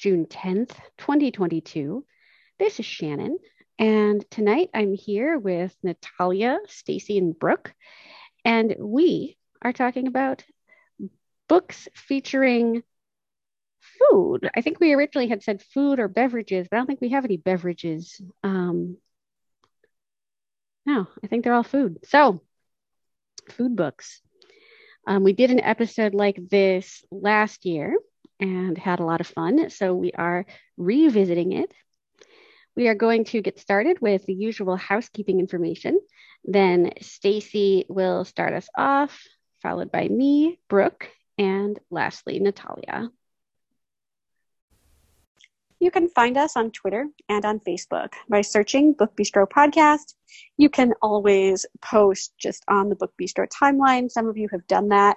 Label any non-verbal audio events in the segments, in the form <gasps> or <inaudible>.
June 10th, 2022. This is Shannon, and tonight I'm here with Natalia, Stacy, and Brooke, and we are talking about books featuring food. I think we originally had said food or beverages, but I don't think we have any beverages. Um, no, I think they're all food. So, food books. Um, we did an episode like this last year and had a lot of fun. So we are revisiting it. We are going to get started with the usual housekeeping information. Then Stacy will start us off, followed by me, Brooke, and lastly, Natalia. You can find us on Twitter and on Facebook by searching Book Bistro Podcast. You can always post just on the Book Bistro timeline. Some of you have done that.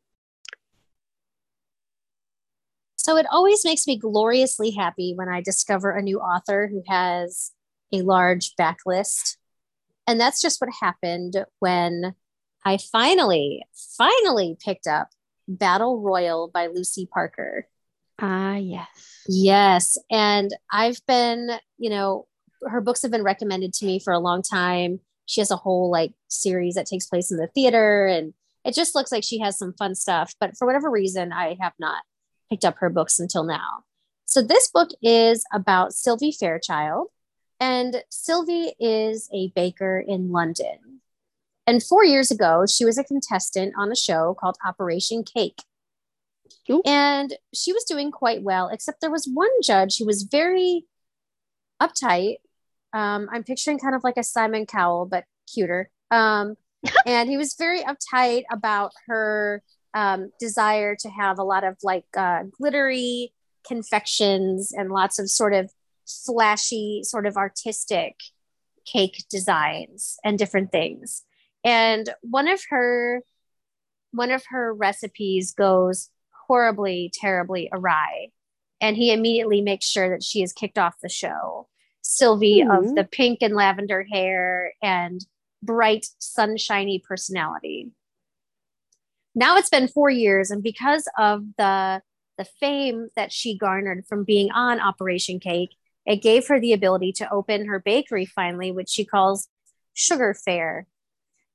So it always makes me gloriously happy when I discover a new author who has a large backlist. And that's just what happened when I finally, finally picked up Battle Royal by Lucy Parker. Ah, yes. Yes. And I've been, you know, her books have been recommended to me for a long time. She has a whole like series that takes place in the theater and it just looks like she has some fun stuff. But for whatever reason, I have not picked up her books until now. So this book is about Sylvie Fairchild, and Sylvie is a baker in London. And four years ago, she was a contestant on a show called Operation Cake. Ooh. And she was doing quite well, except there was one judge who was very uptight. Um, I'm picturing kind of like a Simon Cowell, but cuter. Um, <laughs> and he was very uptight about her um, desire to have a lot of like uh, glittery confections and lots of sort of flashy, sort of artistic cake designs and different things. And one of her one of her recipes goes horribly, terribly awry. And he immediately makes sure that she is kicked off the show. Sylvie mm-hmm. of the pink and lavender hair and bright, sunshiny personality now it's been four years and because of the the fame that she garnered from being on operation cake it gave her the ability to open her bakery finally which she calls sugar fair.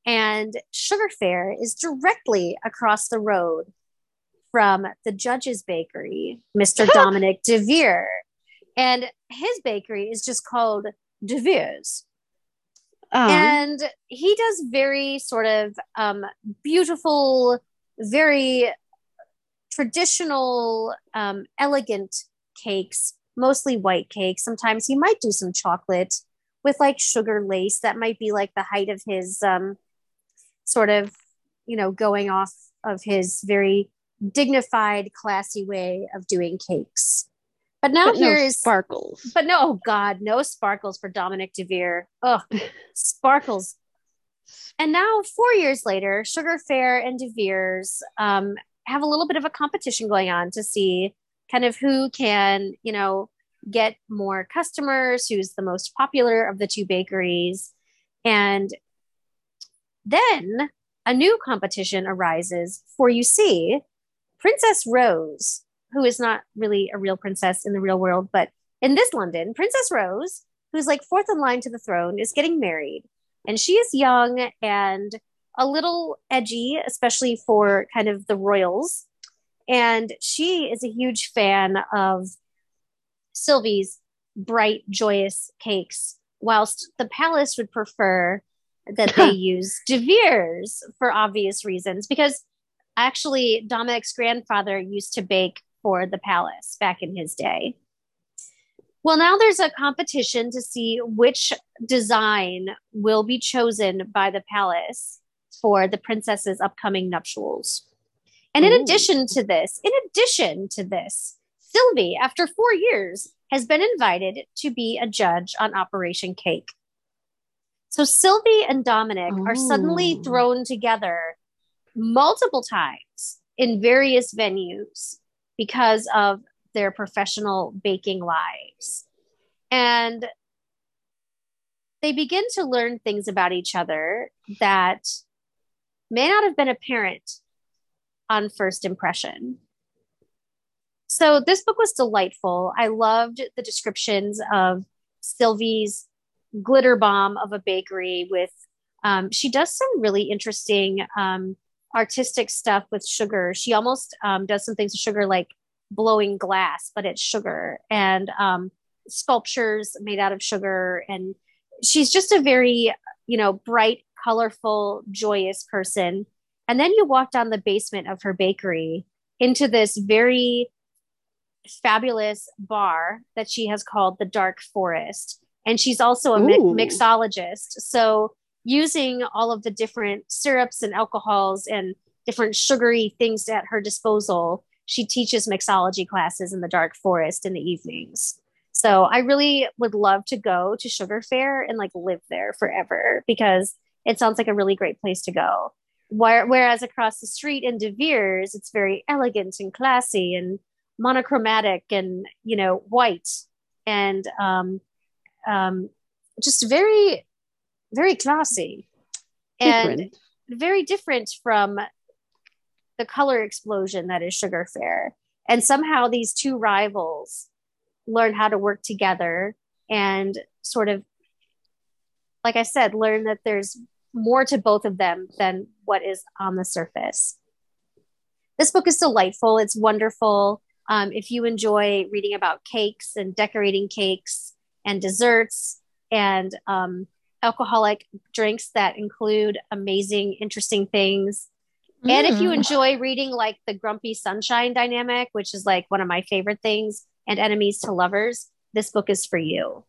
And sugar fair is directly across the road from the judge's bakery mr <laughs> dominic devere. And his bakery is just called devere's uh-huh. And he does very sort of um, beautiful, very traditional, um, elegant cakes, mostly white cakes. Sometimes he might do some chocolate with like sugar lace. That might be like the height of his um, sort of, you know, going off of his very dignified, classy way of doing cakes. But now but here no is sparkles. But no, oh God, no sparkles for Dominic De Vere. Oh, sparkles. And now, four years later, Sugar Fair and De Vere's um, have a little bit of a competition going on to see kind of who can, you know, get more customers, who's the most popular of the two bakeries. And then a new competition arises for, you see, Princess Rose who is not really a real princess in the real world, but in this London, Princess Rose, who's like fourth in line to the throne, is getting married. And she is young and a little edgy, especially for kind of the royals. And she is a huge fan of Sylvie's bright, joyous cakes, whilst the palace would prefer that they <laughs> use De Vere's for obvious reasons, because actually Dominic's grandfather used to bake for the palace back in his day. Well, now there's a competition to see which design will be chosen by the palace for the princess's upcoming nuptials. And in Ooh. addition to this, in addition to this, Sylvie, after four years, has been invited to be a judge on Operation Cake. So Sylvie and Dominic oh. are suddenly oh. thrown together multiple times in various venues because of their professional baking lives. And they begin to learn things about each other that may not have been apparent on first impression. So this book was delightful. I loved the descriptions of Sylvie's glitter bomb of a bakery with um, she does some really interesting um, artistic stuff with sugar. She almost um, does some things with sugar like blowing glass, but it's sugar and um, sculptures made out of sugar. And she's just a very, you know, bright, colorful, joyous person. And then you walk down the basement of her bakery into this very fabulous bar that she has called the Dark Forest. And she's also a mi- mixologist. So, using all of the different syrups and alcohols and different sugary things at her disposal, she teaches mixology classes in the Dark Forest in the evenings. So, I really would love to go to Sugar Fair and like live there forever because it sounds like a really great place to go. Whereas across the street in De Vere's, it's very elegant and classy and monochromatic and you know white and um, um, just very very classy different. and very different from the color explosion that is sugar fair. And somehow these two rivals learn how to work together and sort of like i said learn that there's more to both of them than what is on the surface. This book is delightful. It's wonderful. Um, if you enjoy reading about cakes and decorating cakes and desserts and um, alcoholic drinks that include amazing, interesting things. Mm. And if you mm. enjoy reading like the grumpy sunshine dynamic, which is like one of my favorite things, and enemies to lovers, this book is for you.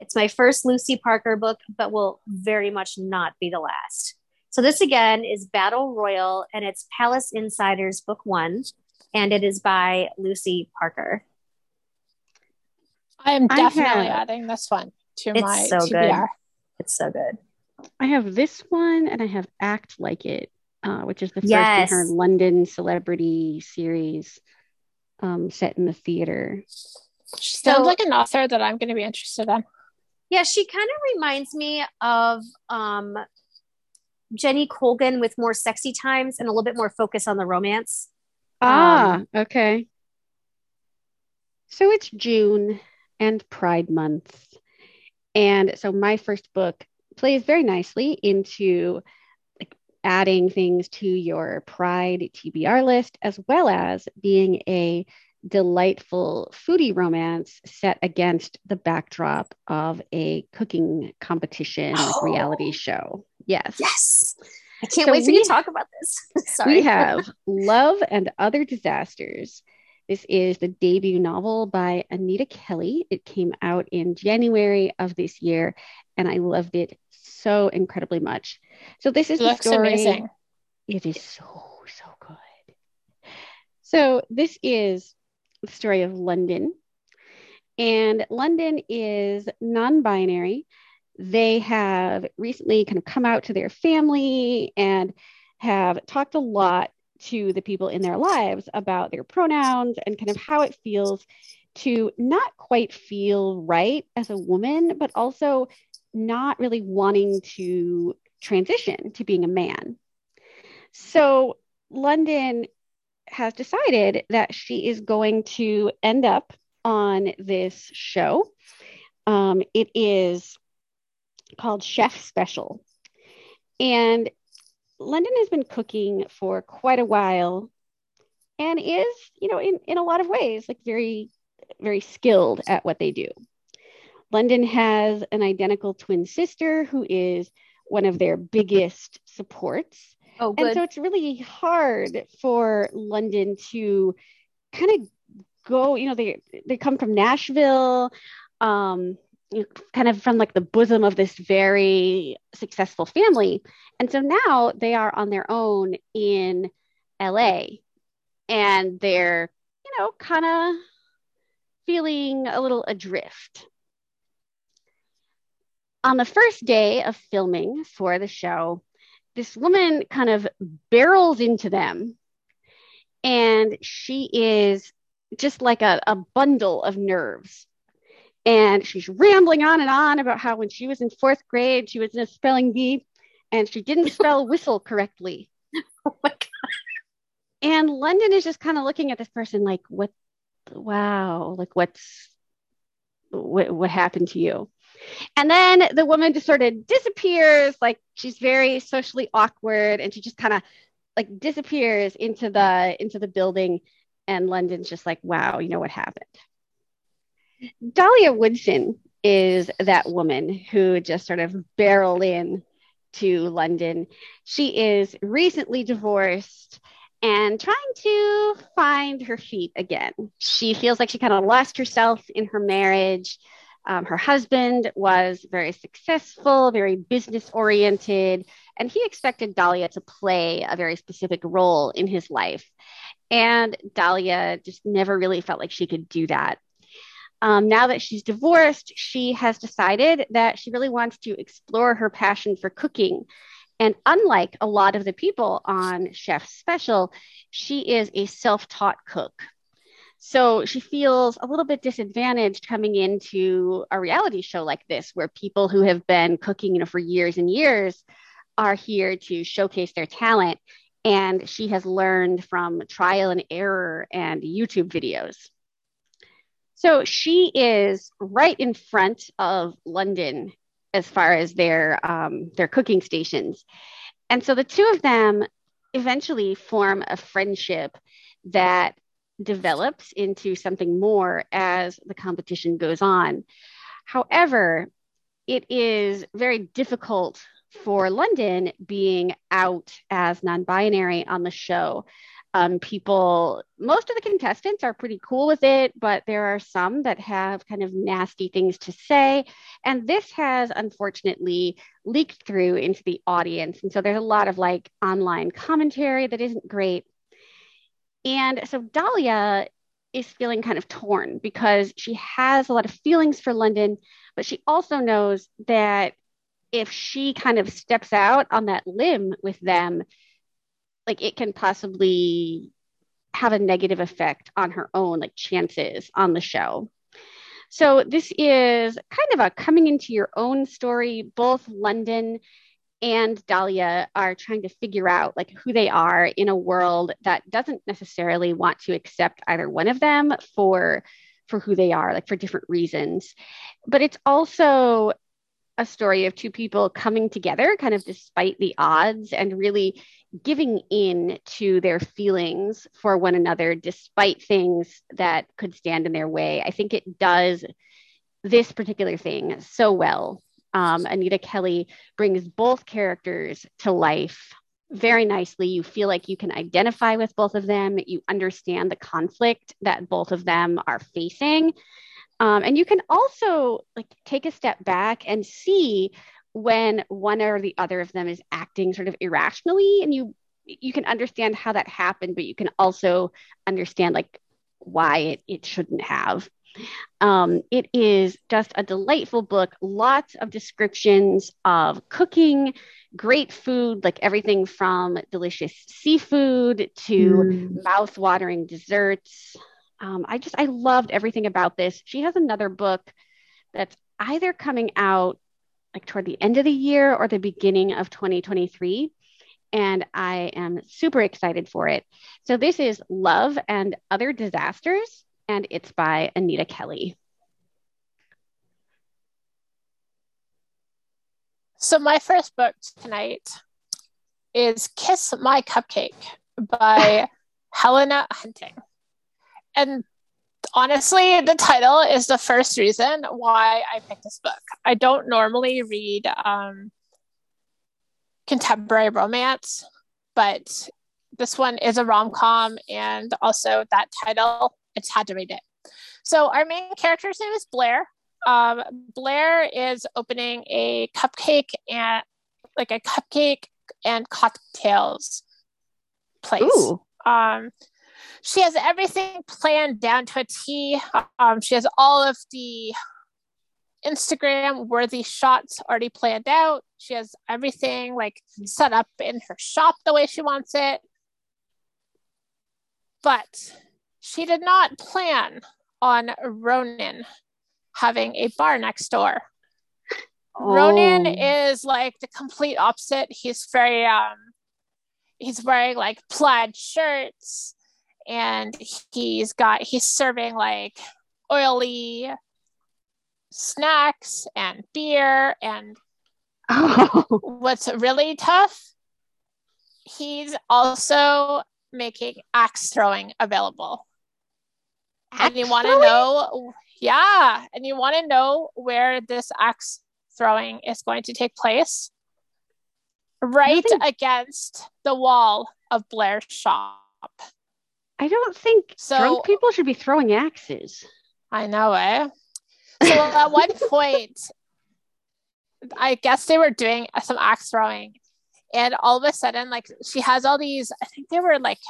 It's my first Lucy Parker book, but will very much not be the last. So, this again is Battle Royal, and it's Palace Insiders Book One and it is by Lucy Parker. I am definitely I have, adding this one to my so TBR. Good. It's so good. I have this one, and I have Act Like It, uh, which is the yes. first in her London celebrity series um, set in the theater. She sounds like an author that I'm going to be interested in. Yeah, she kind of reminds me of um, Jenny Colgan with more sexy times and a little bit more focus on the romance. Ah, um, okay. So it's June and Pride Month. And so my first book plays very nicely into like adding things to your Pride TBR list, as well as being a delightful foodie romance set against the backdrop of a cooking competition oh. like reality show. Yes. Yes. I can't so wait for you to talk about this. <laughs> Sorry. We have Love and Other Disasters. This is the debut novel by Anita Kelly. It came out in January of this year, and I loved it so incredibly much. So this is it the story. Amazing. It is so so good. So this is the story of London, and London is non-binary they have recently kind of come out to their family and have talked a lot to the people in their lives about their pronouns and kind of how it feels to not quite feel right as a woman, but also not really wanting to transition to being a man. So London has decided that she is going to end up on this show. Um, it is called Chef Special. And London has been cooking for quite a while and is, you know, in, in a lot of ways, like very very skilled at what they do. London has an identical twin sister who is one of their biggest supports. Oh, good. And so it's really hard for London to kind of go, you know, they they come from Nashville, um, kind of from like the bosom of this very successful family. And so now they are on their own in LA and they're, you know, kind of feeling a little adrift. On the first day of filming for the show, this woman kind of barrels into them and she is just like a, a bundle of nerves. And she's rambling on and on about how when she was in fourth grade, she was in a spelling bee and she didn't <laughs> spell whistle correctly. Oh my God. And London is just kind of looking at this person like, what, wow, like what's, what, what happened to you? And then the woman just sort of disappears, like she's very socially awkward and she just kind of like disappears into the into the building and London's just like, wow, you know what happened. Dahlia Woodson is that woman who just sort of barreled in to London. She is recently divorced and trying to find her feet again. She feels like she kind of lost herself in her marriage. Um, her husband was very successful, very business oriented, and he expected Dahlia to play a very specific role in his life. And Dahlia just never really felt like she could do that. Um, now that she's divorced, she has decided that she really wants to explore her passion for cooking. And unlike a lot of the people on Chef Special, she is a self taught cook. So she feels a little bit disadvantaged coming into a reality show like this, where people who have been cooking you know, for years and years are here to showcase their talent. And she has learned from trial and error and YouTube videos. So she is right in front of London as far as their um, their cooking stations, and so the two of them eventually form a friendship that develops into something more as the competition goes on. However, it is very difficult for London being out as non binary on the show. Um, people, most of the contestants are pretty cool with it, but there are some that have kind of nasty things to say. And this has unfortunately leaked through into the audience. And so there's a lot of like online commentary that isn't great. And so Dahlia is feeling kind of torn because she has a lot of feelings for London, but she also knows that if she kind of steps out on that limb with them, like it can possibly have a negative effect on her own like chances on the show. So this is kind of a coming into your own story. Both London and Dahlia are trying to figure out like who they are in a world that doesn't necessarily want to accept either one of them for for who they are like for different reasons but it's also a story of two people coming together kind of despite the odds and really giving in to their feelings for one another despite things that could stand in their way i think it does this particular thing so well um, Anita Kelly brings both characters to life very nicely. You feel like you can identify with both of them. You understand the conflict that both of them are facing. Um, and you can also like take a step back and see when one or the other of them is acting sort of irrationally and you you can understand how that happened but you can also understand like why it, it shouldn't have um, it is just a delightful book, lots of descriptions of cooking, great food, like everything from delicious seafood to mm. mouth-watering desserts. Um, I just, I loved everything about this. She has another book that's either coming out like toward the end of the year or the beginning of 2023 and I am super excited for it. So, this is Love and Other Disasters and it's by Anita Kelly. So, my first book tonight is Kiss My Cupcake by <laughs> Helena Hunting. And honestly, the title is the first reason why I picked this book. I don't normally read um, contemporary romance, but this one is a rom com, and also that title, it's had to read it. So, our main character's name is Blair. Um, Blair is opening a cupcake and like a cupcake and cocktails place. Ooh. Um, she has everything planned down to a T. Um, she has all of the Instagram worthy shots already planned out. She has everything like set up in her shop the way she wants it. But she did not plan on Ronan having a bar next door. Oh. Ronan is like the complete opposite. He's very um he's wearing like plaid shirts and he's got he's serving like oily snacks and beer and oh. <laughs> what's really tough he's also making axe throwing available. Axe and you want to know yeah and you want to know where this axe throwing is going to take place? Right think... against the wall of blair's shop I don't think so, drunk people should be throwing axes. I know, eh? So at one <laughs> point, I guess they were doing some axe throwing, and all of a sudden, like she has all these. I think they were like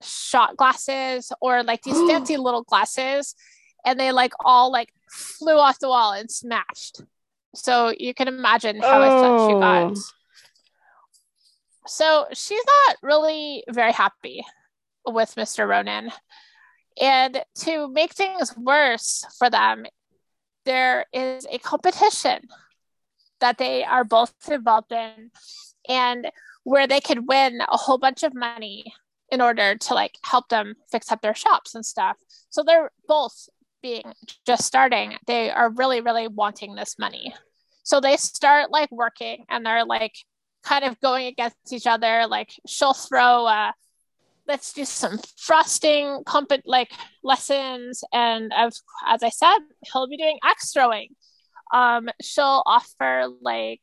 shot glasses or like these <gasps> fancy little glasses, and they like all like flew off the wall and smashed. So you can imagine how oh. upset she got. Oh. So she's not really very happy with Mr. Ronan. And to make things worse for them, there is a competition that they are both involved in and where they could win a whole bunch of money in order to like help them fix up their shops and stuff. So they're both being just starting. They are really, really wanting this money. So they start like working and they're like kind of going against each other. Like she'll throw a let's do some frosting comp like lessons. And as, as i said he'll be doing axe throwing. Um she'll offer like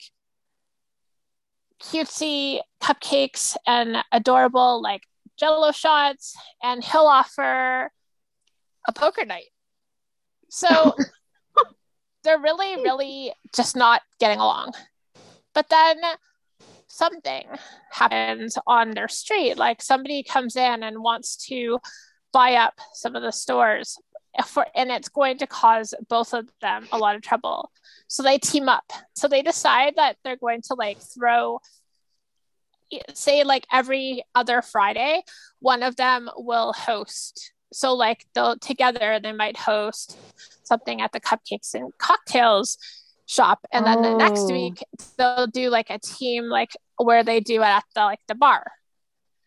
cutesy cupcakes and adorable like jello shots. And he'll offer a poker night. So <laughs> they're really really just not getting along. But then something happens on their street like somebody comes in and wants to buy up some of the stores for and it's going to cause both of them a lot of trouble. So they team up. So they decide that they're going to like throw say like every other friday one of them will host. So like they'll together they might host something at the cupcakes and cocktails shop. And then oh. the next oh. week they'll do like a team like where they do it at the like the bar.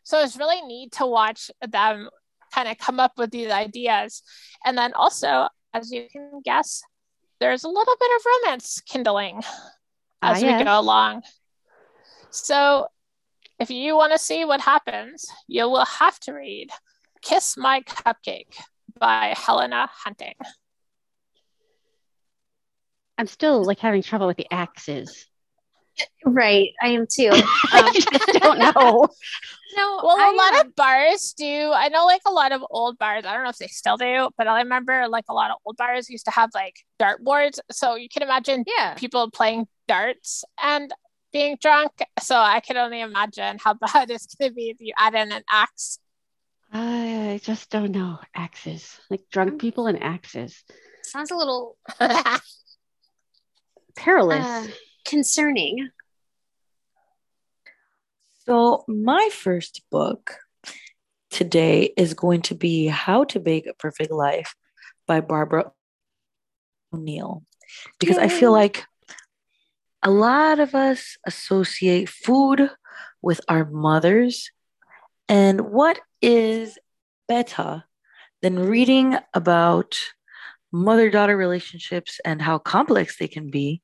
So it's really neat to watch them kind of come up with these ideas. And then also as you can guess there's a little bit of romance kindling ah, as we go along. So if you want to see what happens you will have to read kiss my cupcake by helena hunting I'm still like having trouble with the axes. Right, I am too. <laughs> Um, I just don't know. No, well, I, a lot of bars do. I know, like a lot of old bars. I don't know if they still do, but I remember like a lot of old bars used to have like dart boards. So you can imagine, yeah, people playing darts and being drunk. So I can only imagine how bad <laughs> it's going to be if you add in an axe. I just don't know axes, like drunk mm. people and axes. Sounds a little <laughs> perilous, uh, concerning. So, my first book today is going to be How to Bake a Perfect Life by Barbara O'Neal. Because Yay. I feel like a lot of us associate food with our mothers. And what is better than reading about mother daughter relationships and how complex they can be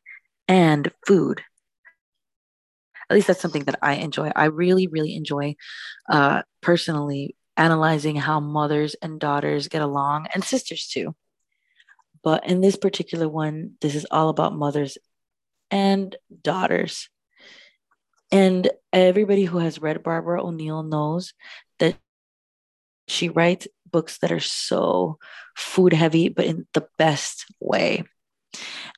and food. At least that's something that I enjoy. I really, really enjoy uh, personally analyzing how mothers and daughters get along and sisters too. But in this particular one, this is all about mothers and daughters. And everybody who has read Barbara O'Neal knows that she writes books that are so food heavy, but in the best way.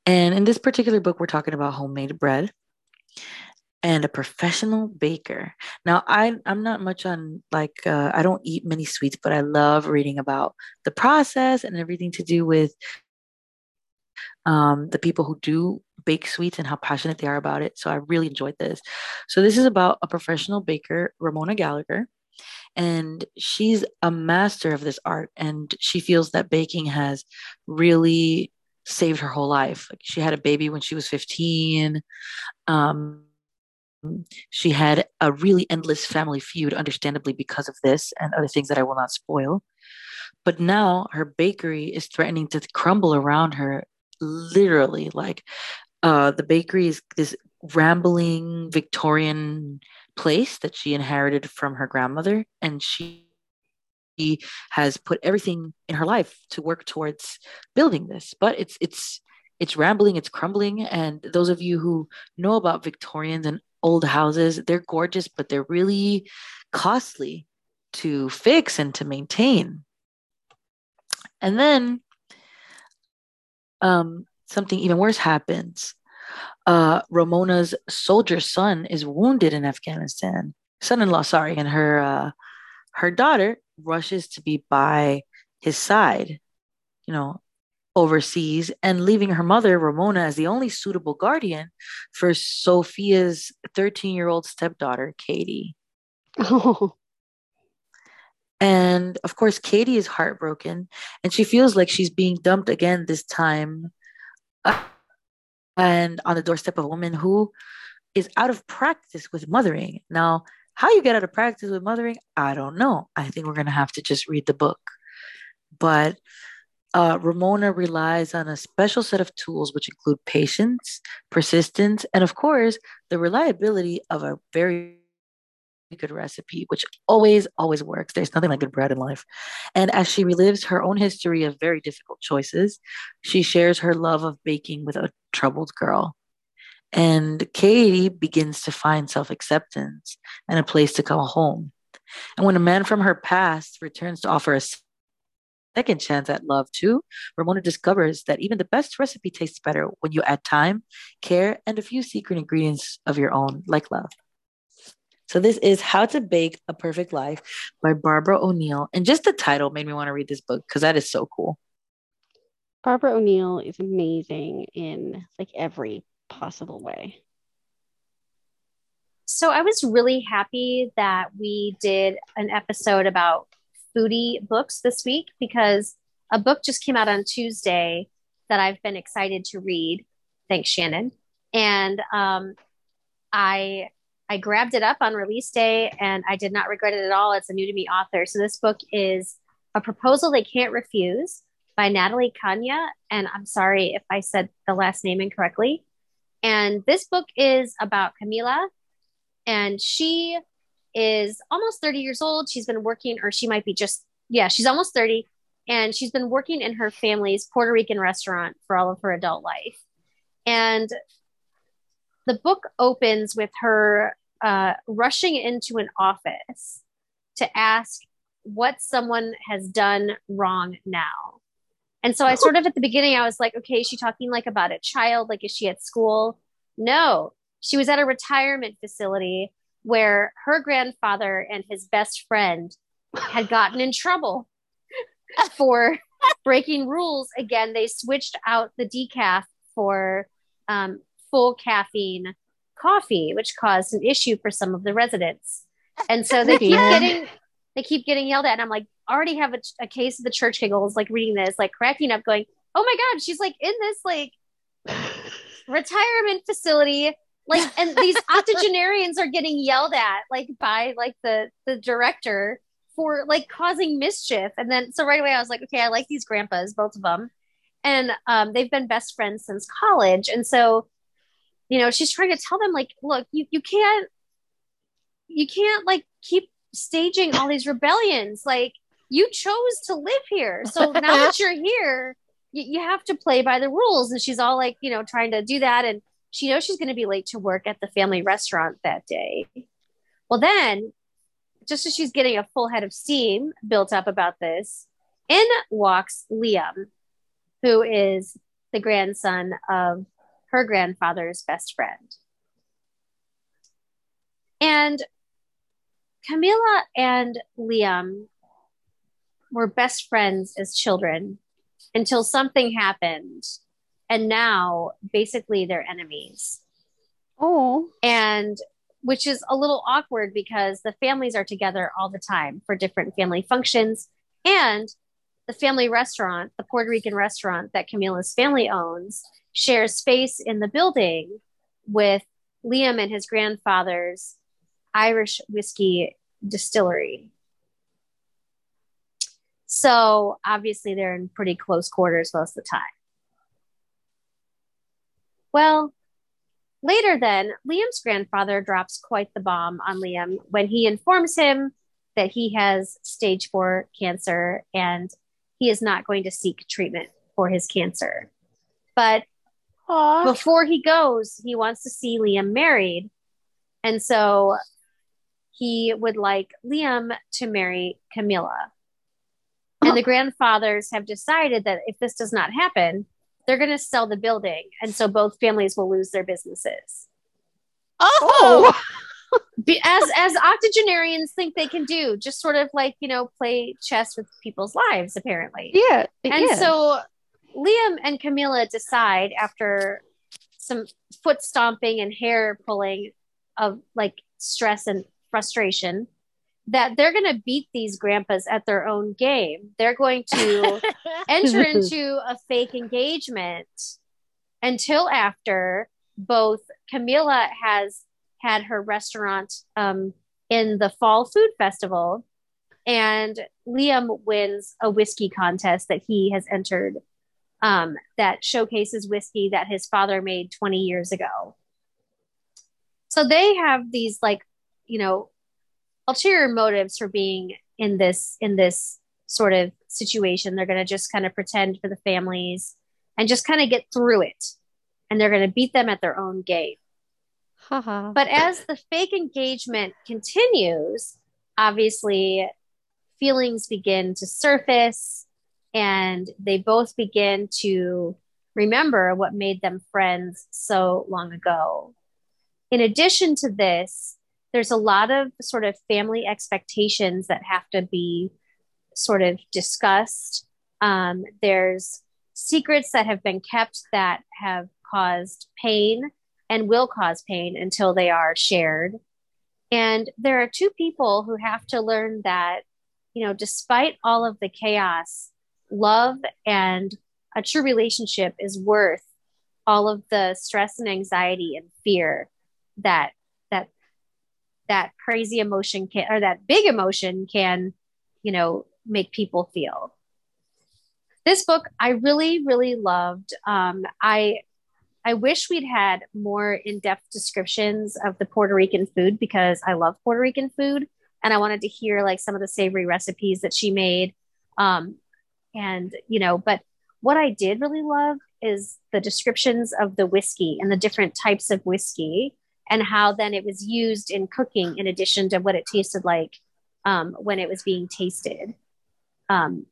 And in this particular book, we're talking about homemade bread and a professional baker. Now, I I'm not much on like uh, I don't eat many sweets, but I love reading about the process and everything to do with um, the people who do bake sweets and how passionate they are about it. So I really enjoyed this. So this is about a professional baker, Ramona Gallagher, and she's a master of this art, and she feels that baking has really saved her whole life. Like she had a baby when she was 15. Um, she had a really endless family feud, understandably, because of this and other things that I will not spoil. But now her bakery is threatening to crumble around her, literally. Like uh, the bakery is this rambling Victorian place that she inherited from her grandmother, and she has put everything in her life to work towards building this. But it's it's it's rambling, it's crumbling, and those of you who know about Victorians and old houses. They're gorgeous, but they're really costly to fix and to maintain. And then um, something even worse happens. Uh, Ramona's soldier son is wounded in Afghanistan. Son-in-law, sorry, and her uh, her daughter rushes to be by his side. You know, overseas and leaving her mother, Ramona, as the only suitable guardian for Sophia's 13 year old stepdaughter, Katie. Oh. <laughs> And of course, Katie is heartbroken and she feels like she's being dumped again this time. Uh, and on the doorstep of a woman who is out of practice with mothering. Now, how you get out of practice with mothering, I don't know. I think we're going to have to just read the book. But uh, Ramona relies on a special set of tools, which include patience, persistence, and of course, the reliability of a very good recipe, which always, always works. There's nothing like good bread in life. And as she relives her own history of very difficult choices, she shares her love of baking with a troubled girl. And Katie begins to find self acceptance and a place to call home. And when a man from her past returns to offer a second chance at love too, Ramona discovers that even the best recipe tastes better when you add time, care, and a few secret ingredients of your own, like love. So this is How to Bake a Perfect Life by Barbara O'Neal. And just the title made me want to read this book because that is so cool. Barbara O'Neal is amazing in like every possible way. So I was really happy that we did an episode about foodie books this week because a book just came out on Tuesday that I've been excited to read. Thanks, Shannon. And um, I I grabbed it up on release day and I did not regret it at all. It's a new to me author. So this book is A Proposal They Can't Refuse by Natalie Caña. And I'm sorry if I said the last name incorrectly. And this book is about Camila. And she is almost 30 years old. She's been working, or she might be just, yeah, she's almost 30. And she's been working in her family's Puerto Rican restaurant for all of her adult life. And the book opens with her uh, rushing into an office to ask what someone has done wrong now. And so I sort of at the beginning, I was like, okay, is she talking like about a child? Like, is she at school? No, she was at a retirement facility where her grandfather and his best friend had gotten in trouble <laughs> for breaking rules. Again, they switched out the decaf for um, full caffeine coffee, which caused an issue for some of the residents. And so they keep getting they keep getting yelled at. And I'm like, already have a, a case of the church giggles, like reading this, like cracking up, going, "Oh my god, she's like in this like <laughs> retirement facility. Like and these <laughs> octogenarians are getting yelled at like by like the the director for like causing mischief. And then so right away i was like okay i like these grandpas both of them and um, they've been best friends since college. And so you know she's trying to tell them like look you, you can't you can't like keep staging all these rebellions. Like you chose to live here. So now that <laughs> you're here, you, you have to play by the rules. And she's all like, you know, trying to do that. And she knows she's going to be late to work at the family restaurant that day. Well, then, just as she's getting a full head of steam built up about this, in walks Liam, who is the grandson of her grandfather's best friend. And Camila and Liam were best friends as children until something happened. And now basically they're enemies. Oh. And which is a little awkward because the families are together all the time for different family functions. And the family restaurant, the Puerto Rican restaurant that Camila's family owns, shares space in the building with Liam and his grandfather's Irish whiskey distillery. So obviously they're in pretty close quarters most of the time. Well, later then, Liam's grandfather drops quite the bomb on Liam when he informs him that he has stage four cancer and he is not going to seek treatment for his cancer. But Aww. before he goes, he wants to see Liam married. And so he would like Liam to marry Camila. And the grandfathers have decided that if this does not happen, they're going to sell the building. And so both families will lose their businesses. Oh. oh. as as octogenarians think they can do, just sort of like, you know, play chess with people's lives, apparently. Yeah. And yeah. so Liam and Camila decide after some foot stomping and hair pulling of like stress and frustration that they're going to beat these grandpas at their own game. They're going to <laughs> enter into a fake engagement until after both Camila has had her restaurant um, in the fall food festival and Liam wins a whiskey contest that he has entered um, that showcases whiskey that his father made 20 years ago. So they have these like, you know, ulterior motives for being in this in this sort of situation. They're going to just kind of pretend for the families and just kind of get through it. And they're going to beat them at their own game. but as the fake engagement continues, obviously feelings begin to surface and they both begin to remember what made them friends so long ago. In addition to this, there's a lot of sort of family expectations that have to be sort of discussed. Um, there's secrets that have been kept that have caused pain and will cause pain until they are shared. And there are two people who have to learn that, you know, despite all of the chaos, love and a true relationship is worth all of the stress and anxiety and fear that that crazy emotion can or that big emotion can you know make people feel. This book i really really loved. Um, i i wish we'd had more in-depth descriptions of the puerto rican food because i love puerto rican food and i wanted to hear like some of the savory recipes that she made. Um, and you know but what i did really love is the descriptions of the whiskey and the different types of whiskey and how then it was used in cooking in addition to what it tasted like um, when it was being tasted. Um,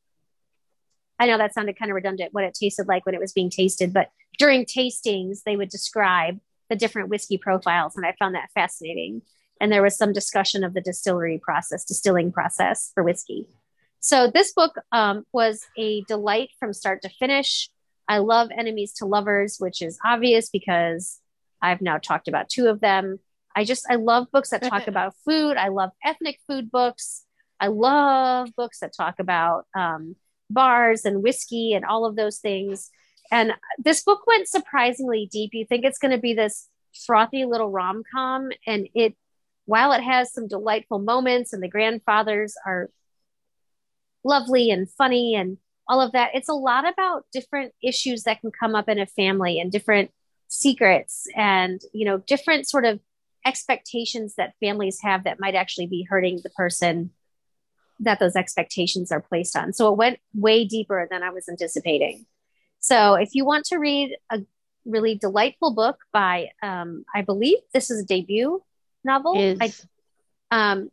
I know that sounded kind of redundant, what it tasted like when it was being tasted, but during tastings, they would describe the different whiskey profiles, and I found that fascinating. And there was some discussion of the distillery process, distilling process for whiskey. So this book um, was a delight from start to finish. I love Enemies to Lovers, which is obvious because I've now talked about two of them. I just, I love books that talk about food. I love ethnic food books. I love books that talk about um, bars and whiskey and all of those things. And this book went surprisingly deep. You think it's going to be this frothy little rom com, and it, while it has some delightful moments and the grandfathers are lovely and funny and all of that, it's a lot about different issues that can come up in a family and different secrets and you know different sort of expectations that families have that might actually be hurting the person that those expectations are placed on. So it went way deeper than I was anticipating. So if you want to read a really delightful book by, um, I believe this is a debut novel. Is I, um,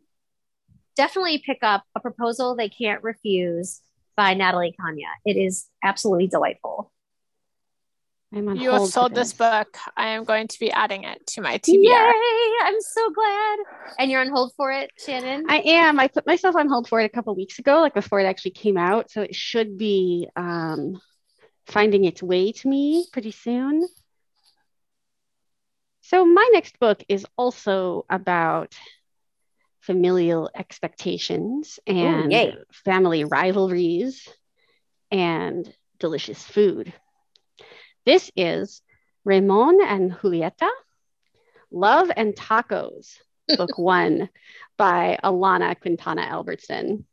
definitely pick up A Proposal They Can't Refuse by Natalie Caña. It is absolutely delightful. I'm on You have hold for sold this book. I am going to be adding it to my TBR. Yay! I'm so glad. And you're on hold for it, Shannon? I am. I put myself on hold for it a couple weeks ago, like before it actually came out. So it should be um, finding its way to me pretty soon. So my next book is also about familial expectations and yay. family rivalries and delicious food. This is Ramon and Julieta, Love and Tacos, book <laughs> one by Alana Quintana Albertson.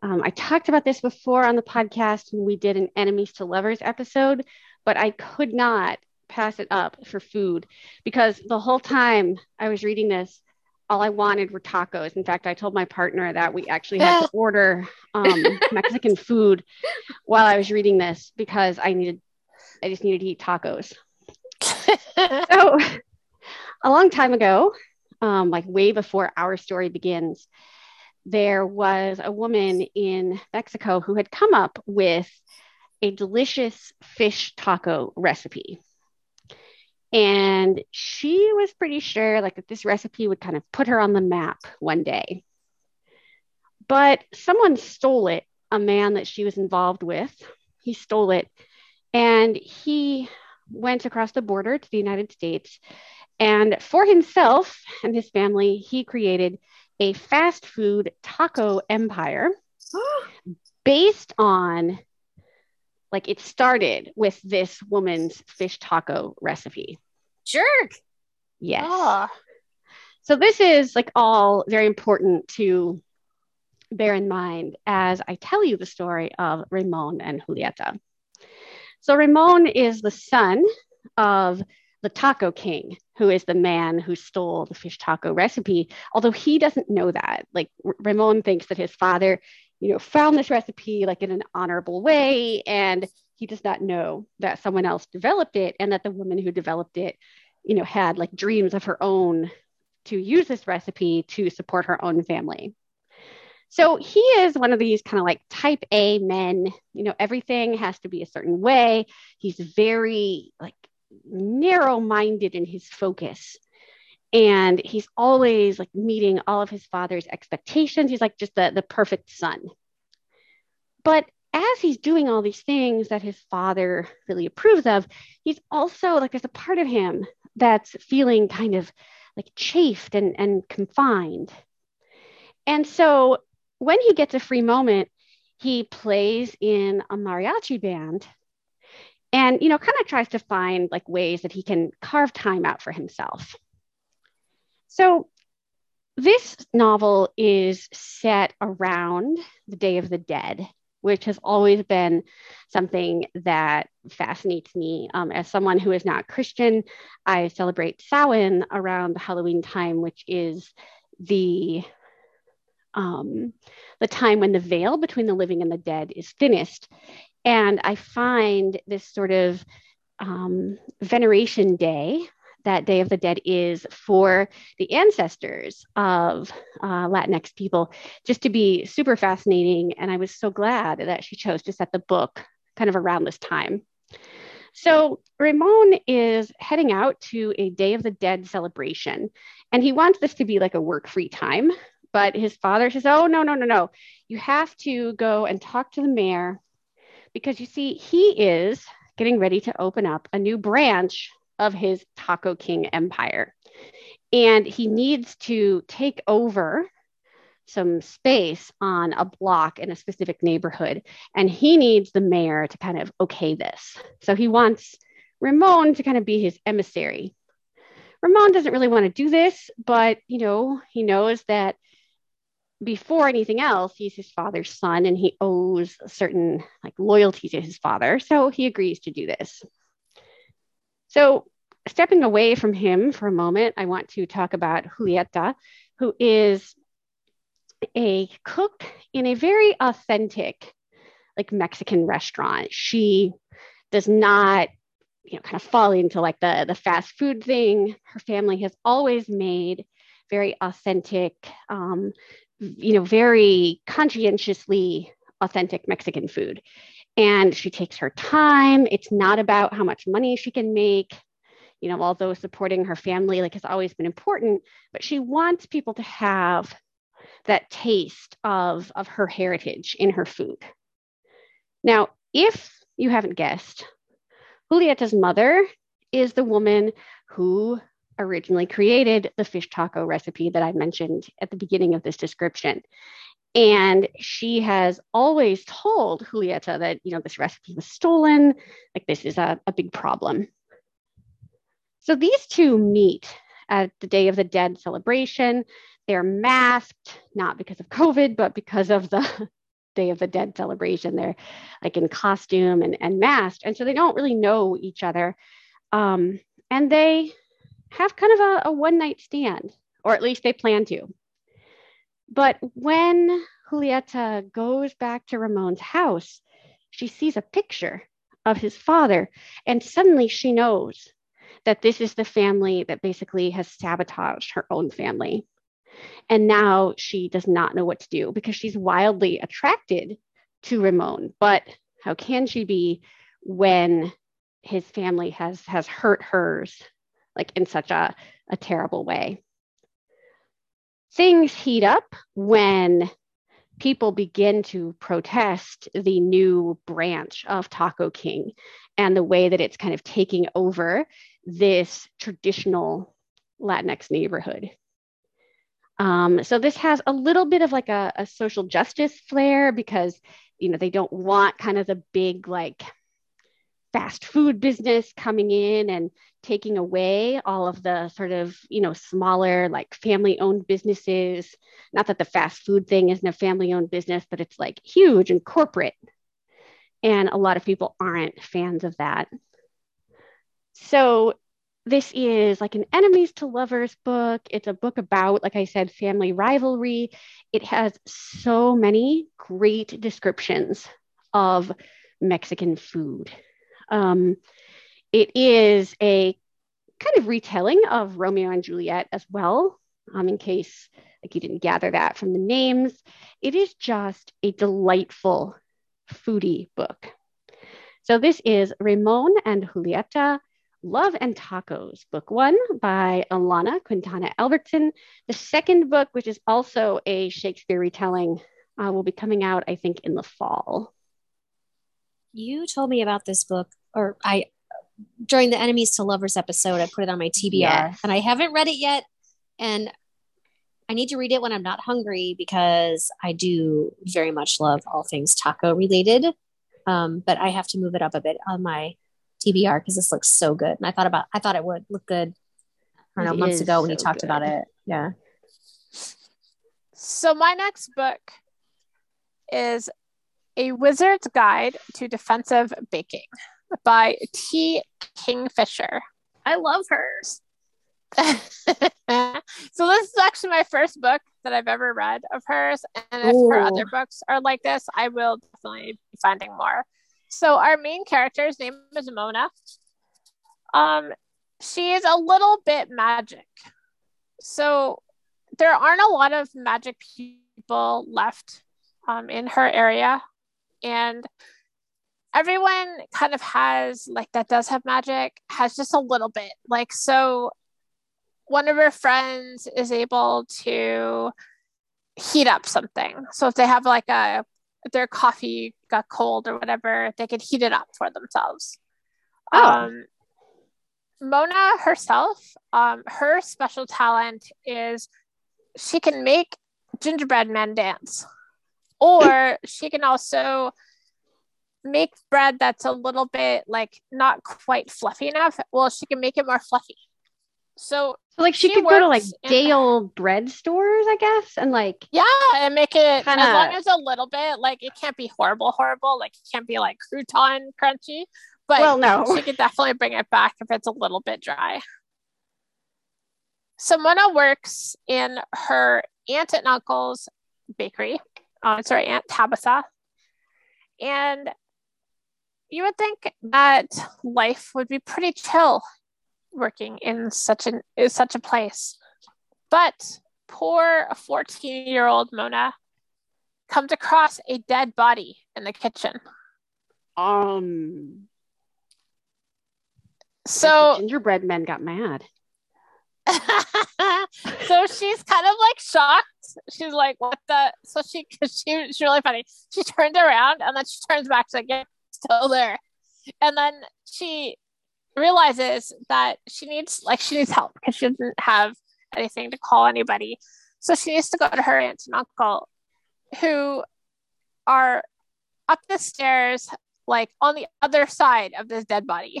Um, I talked about this before on the podcast when we did an enemies to lovers episode, but I could not pass it up for food because the whole time I was reading this, all I wanted were tacos. In fact, I told my partner that we actually had to <laughs> order um, Mexican food while I was reading this because I needed, I just needed to eat tacos. <laughs> So, a long time ago, um, like way before our story begins, there was a woman in Mexico who had come up with a delicious fish taco recipe. And she was pretty sure like that this recipe would kind of put her on the map one day. But someone stole it, a man that she was involved with. He stole it and he went across the border to the United States. And for himself and his family, he created a fast food taco empire <gasps> based on like it started with this woman's fish taco recipe. Jerk. Yes. Ah, So this is like all very important to bear in mind as I tell you the story of Ramon and Julieta. So Ramon is the son of the taco king, who is the man who stole the fish taco recipe, although he doesn't know that. Like Ramon thinks that his father, you know, found this recipe like in an honorable way and he does not know that someone else developed it and that the woman who developed it, you know, had like dreams of her own to use this recipe to support her own family. So he is one of these kind of like type A men, you know, everything has to be a certain way. He's very like narrow minded in his focus. And he's always like meeting all of his father's expectations. He's like just the, the perfect son. But as he's doing all these things that his father really approves of, he's also like there's a part of him that's feeling kind of like chafed and, and confined. And so when he gets a free moment, he plays in a mariachi band and you know kind of tries to find like ways that he can carve time out for himself. So this novel is set around the Day of the Dead, which has always been something that fascinates me. Um, as someone who is not Christian, I celebrate Samhain around Halloween time, which is the um, the time when the veil between the living and the dead is thinnest. And I find this sort of um, veneration day, that Day of the Dead is for the ancestors of uh, Latinx people, just to be super fascinating. And I was so glad that she chose to set the book kind of around this time. So Ramon is heading out to a Day of the Dead celebration, and he wants this to be like a work free time. But his father says, Oh, no, no, no, no. You have to go and talk to the mayor because you see, he is getting ready to open up a new branch of his Taco King empire. And he needs to take over some space on a block in a specific neighborhood. And he needs the mayor to kind of okay this. So he wants Ramon to kind of be his emissary. Ramon doesn't really want to do this, but you know, he knows that before anything else, he's his father's son and he owes a certain like loyalty to his father. So he agrees to do this. So stepping away from him for a moment, I want to talk about Julieta, who is a cook in a very authentic, like Mexican restaurant. She does not, you know, kind of fall into like the the fast food thing. Her family has always made very authentic, um, you know, very conscientiously authentic Mexican food. And she takes her time. It's not about how much money she can make you know, although supporting her family like has always been important, but she wants people to have that taste of, of her heritage in her food. Now, if you haven't guessed, Julieta's mother is the woman who originally created the fish taco recipe that I mentioned at the beginning of this description. And she has always told Julieta that, you know, this recipe was stolen, like this is a, a big problem. So these two meet at the Day of the Dead celebration. They're masked, not because of COVID, but because of the <laughs> Day of the Dead celebration. They're like in costume and, and masked. And so they don't really know each other. Um, and they have kind of a, a one night stand, or at least they plan to. But when Julieta goes back to Ramon's house, she sees a picture of his father, and suddenly she knows that this is the family that basically has sabotaged her own family. And now she does not know what to do because she's wildly attracted to Ramon. But how can she be when his family has has hurt hers like in such a, a terrible way? Things heat up when people begin to protest the new branch of Taco King and the way that it's kind of taking over this traditional Latinx neighborhood. Um, so this has a little bit of like a, a social justice flair because you know they don't want kind of the big like fast food business coming in and taking away all of the sort of you know smaller like family owned businesses not that the fast food thing isn't a family owned business but it's like huge and corporate and a lot of people aren't fans of that so this is like an enemies to lovers book. It's a book about, like I said, family rivalry. It has so many great descriptions of Mexican food. Um, it is a kind of retelling of Romeo and Juliet as well, um, in case like you didn't gather that from the names. It is just a delightful foodie book. So this is Ramon and Julieta Love and Tacos, book one by Alana Quintana Albertson. The second book, which is also a Shakespeare retelling, uh, will be coming out, I think, in the fall. You told me about this book, or I, during the Enemies to Lovers episode, I put it on my TBR, yes. and I haven't read it yet. And I need to read it when I'm not hungry because I do very much love all things taco related. Um, but I have to move it up a bit on my TBR because this looks so good. And I thought about I thought it would look good. I don't know, it months ago when so you talked good. about it. Yeah. So my next book is A Wizard's Guide to Defensive Baking by T. Kingfisher. I love hers. <laughs> so this is actually my first book that I've ever read of hers. And if Ooh. her other books are like this, I will definitely be finding more. So our main character's name is Mona. Um, she is a little bit magic. So there aren't a lot of magic people left um, in her area, and everyone kind of has like that does have magic has just a little bit. Like so, one of her friends is able to heat up something. So if they have like a their coffee got cold or whatever, they could heat it up for themselves. Oh. Um, Mona herself, um, her special talent is she can make gingerbread men dance, or she can also make bread that's a little bit like not quite fluffy enough. Well, she can make it more fluffy. So, so like she, she could go to like day old bread stores, I guess, and like yeah, and make it kinda... as long as a little bit. Like it can't be horrible, horrible. Like it can't be like crouton crunchy, but Well, no. she could definitely bring it back if it's a little bit dry. So Mona works in her aunt and uncle's bakery. Uh, sorry, Aunt Tabitha. And you would think that life would be pretty chill working in such an in such a place. But poor 14 year old Mona comes across a dead body in the kitchen. Um. So gingerbread men got mad. <laughs> so she's kind of like shocked. She's like, "What the?" So she, she, she's really funny. She turned around and then she turns back. Like, "Yeah, still there." And then she realizes that she needs, like, she needs help because she doesn't have anything to call anybody. So she needs to go to her aunt and uncle, who are up the stairs, like on the other side of this dead body.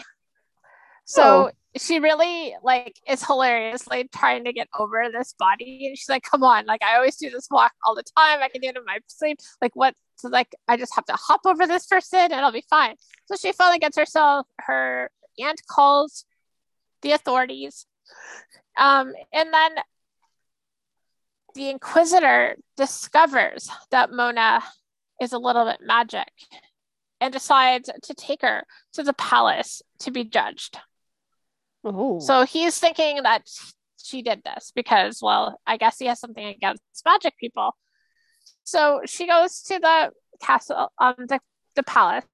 So Oh. she really like is hilariously trying to get over this body, and she's like, "Come on! Like I always do this walk all the time. I can do it in my sleep. Like what? So like I just have to hop over this person, and I'll be fine." So she finally gets herself. Her aunt calls the authorities, um, and then the Inquisitor discovers that Mona is a little bit magic, and decides to take her to the palace to be judged. Oh. So he's thinking that she did this because, well, I guess he has something against magic people. So she goes to the castle, um, the, the palace,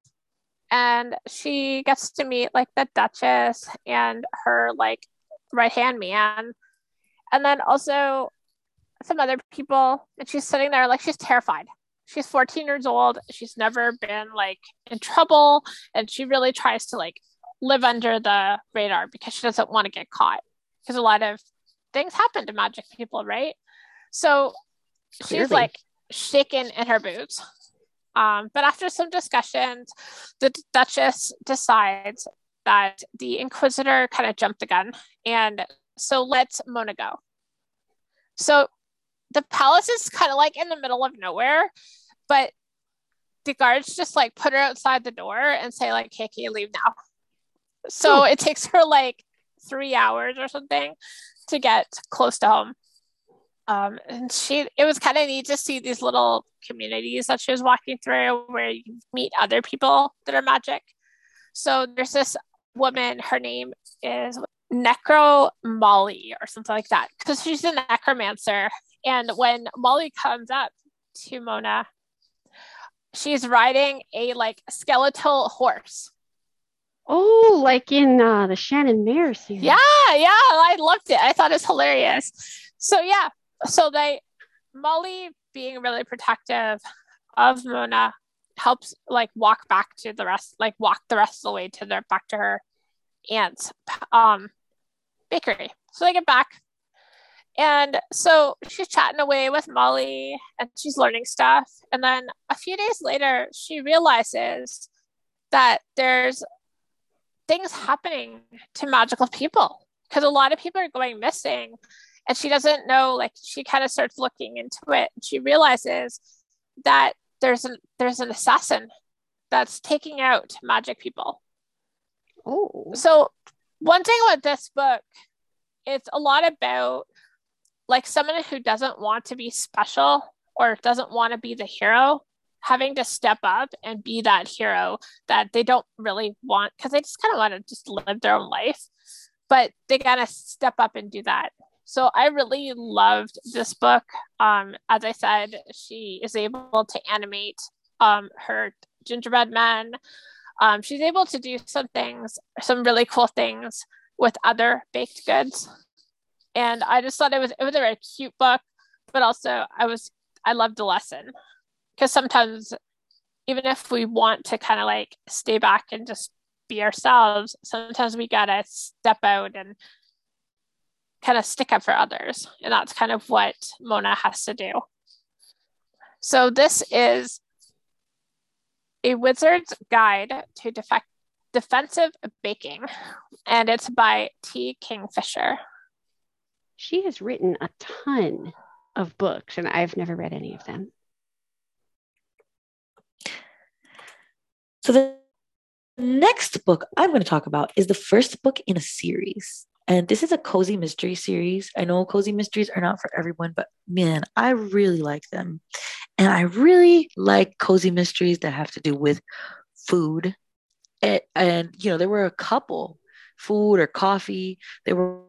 and she gets to meet like the Duchess and her like right hand man, and then also some other people. And she's sitting there like she's terrified. She's 14 years old. She's never been like in trouble, and she really tries to like live under the radar because she doesn't want to get caught. Because a lot of things happen to magic people right? So Clearly. she's like shaken in her boots um, but after some discussions the duchess decides that the inquisitor kind of jumped the gun and so lets mona go. So the palace is kind of like in the middle of nowhere but the guards just like put her outside the door and say like hey can you leave now so it takes her like three hours or something to get close to home. Um, and she, it was kind of neat to see these little communities that she was walking through where you meet other people that are magic. So there's this woman, her name is Necro Molly or something like that, because she's a necromancer. And when Molly comes up to Mona, she's riding a like skeletal horse. Oh, like in uh, the Shannon Mayer series. Yeah, yeah, I loved it. I thought it was hilarious. So yeah, so they Molly being really protective of Mona helps like walk back to the rest, like walk the rest of the way to their back to her aunt's um bakery. So they get back. And so she's chatting away with Molly and she's learning stuff. And then a few days later, she realizes that there's things happening to magical people because a lot of people are going missing and she doesn't know like she kind of starts looking into it and she realizes that there's an there's an assassin that's taking out magic people Oh. so one thing with this book it's a lot about like someone who doesn't want to be special or doesn't want to be the hero having to step up and be that hero that they don't really want because they just kind of want to just live their own life but they gotta step up and do that. So i really loved this book. Um as i said she is able to animate um her gingerbread men. um, she's able to do some things some really cool things with other baked goods. And i just thought it was it was a very cute book but also i was i loved the lesson because sometimes even if we want to kind of like stay back and just be ourselves sometimes we gotta step out and kind of stick up for others. And that's kind of what mona has to do. So this is a wizard's guide to defect defensive baking and it's by t. Kingfisher. She has written a ton of books, and I've never read any of them. So the next book I'm going to talk about is the first book in a series. And this is a cozy mystery series. I know cozy mysteries are not for everyone, but man, I really like them. And I really like cozy mysteries that have to do with food. And, and you know, there were a couple food or coffee. There were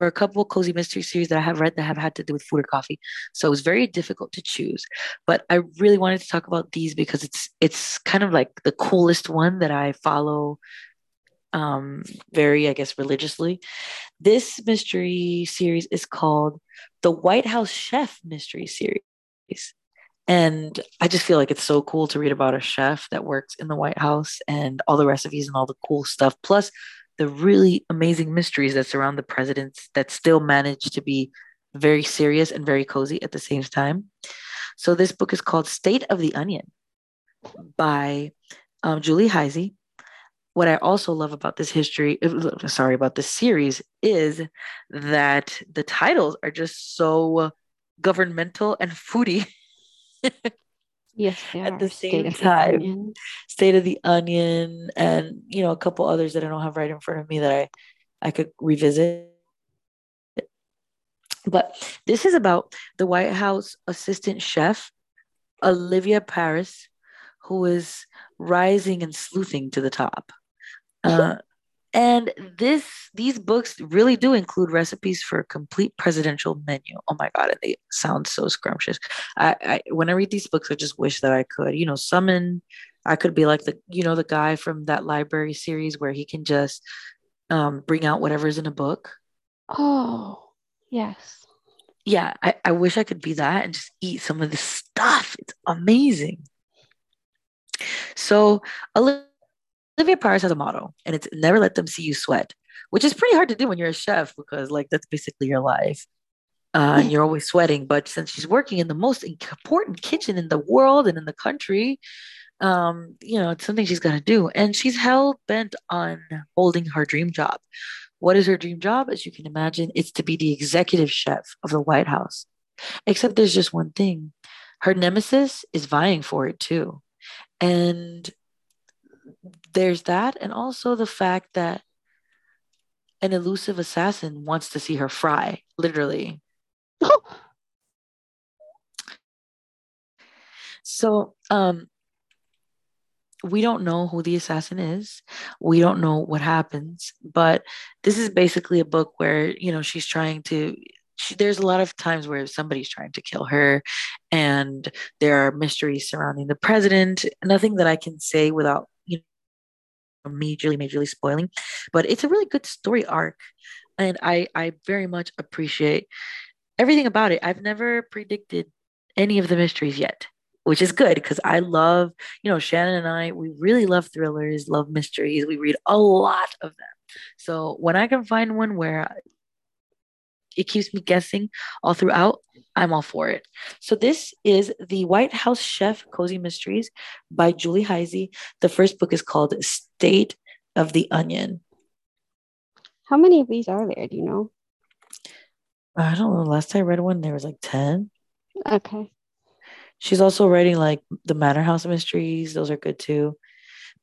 a couple of cozy mystery series that I have read that have had to do with food or coffee. So it was very difficult to choose. But I really wanted to talk about these because it's it's kind of like the coolest one that I follow um very, I guess, religiously. This mystery series is called the White House Chef Mystery Series. And I just feel like it's so cool to read about a chef that works in the White House and all the recipes and all the cool stuff. Plus, the really amazing mysteries that surround the presidents that still manage to be very serious and very cozy at the same time. So this book is called State of the Onion by um, Julie Hyzy. What I also love about this history, uh, sorry, about this series is that the titles are just so governmental and foodie. <laughs> Yes, at the same State time. The State of the Onion, and you know a couple others that I don't have right in front of me that I I could revisit. But this is about the White House assistant chef, Olivia Paras who is rising and sleuthing to the top. Uh, and this these books really do include recipes for a complete presidential menu. Oh my god, and they sound so scrumptious. I, I when I read these books, I just wish that I could, you know, summon. I could be like the you know the guy from that library series where he can just um, bring out whatever's in a book. Oh yes. Yeah, I, I wish I could be that and just eat some of this stuff. It's amazing. So Olivia Paras has a motto, and it's never let them see you sweat, which is pretty hard to do when you're a chef because, like, that's basically your life. Uh, and you're always sweating. But since she's working in the most important kitchen in the world and in the country, um, you know, it's something she's got to do. And she's hell bent on holding her dream job. What is her dream job? As you can imagine, it's to be the executive chef of the White House. Except there's just one thing her nemesis is vying for it too. And there's that, and also the fact that an elusive assassin wants to see her fry, literally. <laughs> so, um, we don't know who the assassin is. We don't know what happens, but this is basically a book where, you know, she's trying to she, there's a lot of times where somebody's trying to kill her and there are mysteries surrounding the president nothing that i can say without majorly, majorly spoiling, but it's a really good story arc. And I, I very much appreciate everything about it. I've never predicted any of the mysteries yet, which is good because I love, you know, Shannon and I, we really love thrillers, love mysteries. We read a lot of them. So when I can find one where it keeps me guessing all throughout, I'm all for it. So this is the White House Chef Cozy Mysteries by Julie Hyzy. The first book is called State of the Onion. How many of these are there? Do you know? I don't know. Last time I read one, there was like 10. Okay. She's also writing like the Manor House Mysteries. Those are good too.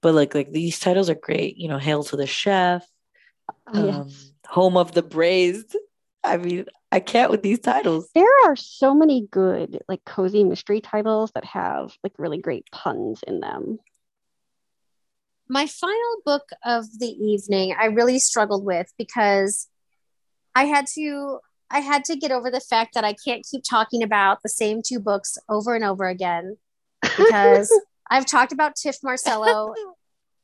But like like these titles are great. You know, Hail to the Chef, oh, um, yes. Home of the Braised. I mean, I can't with these titles. There are so many good, like cozy mystery titles that have like really great puns in them. My final book of the evening, I really struggled with because I had to I had to get over the fact that I can't keep talking about the same two books over and over again because <laughs> I've talked about Tif Marcelo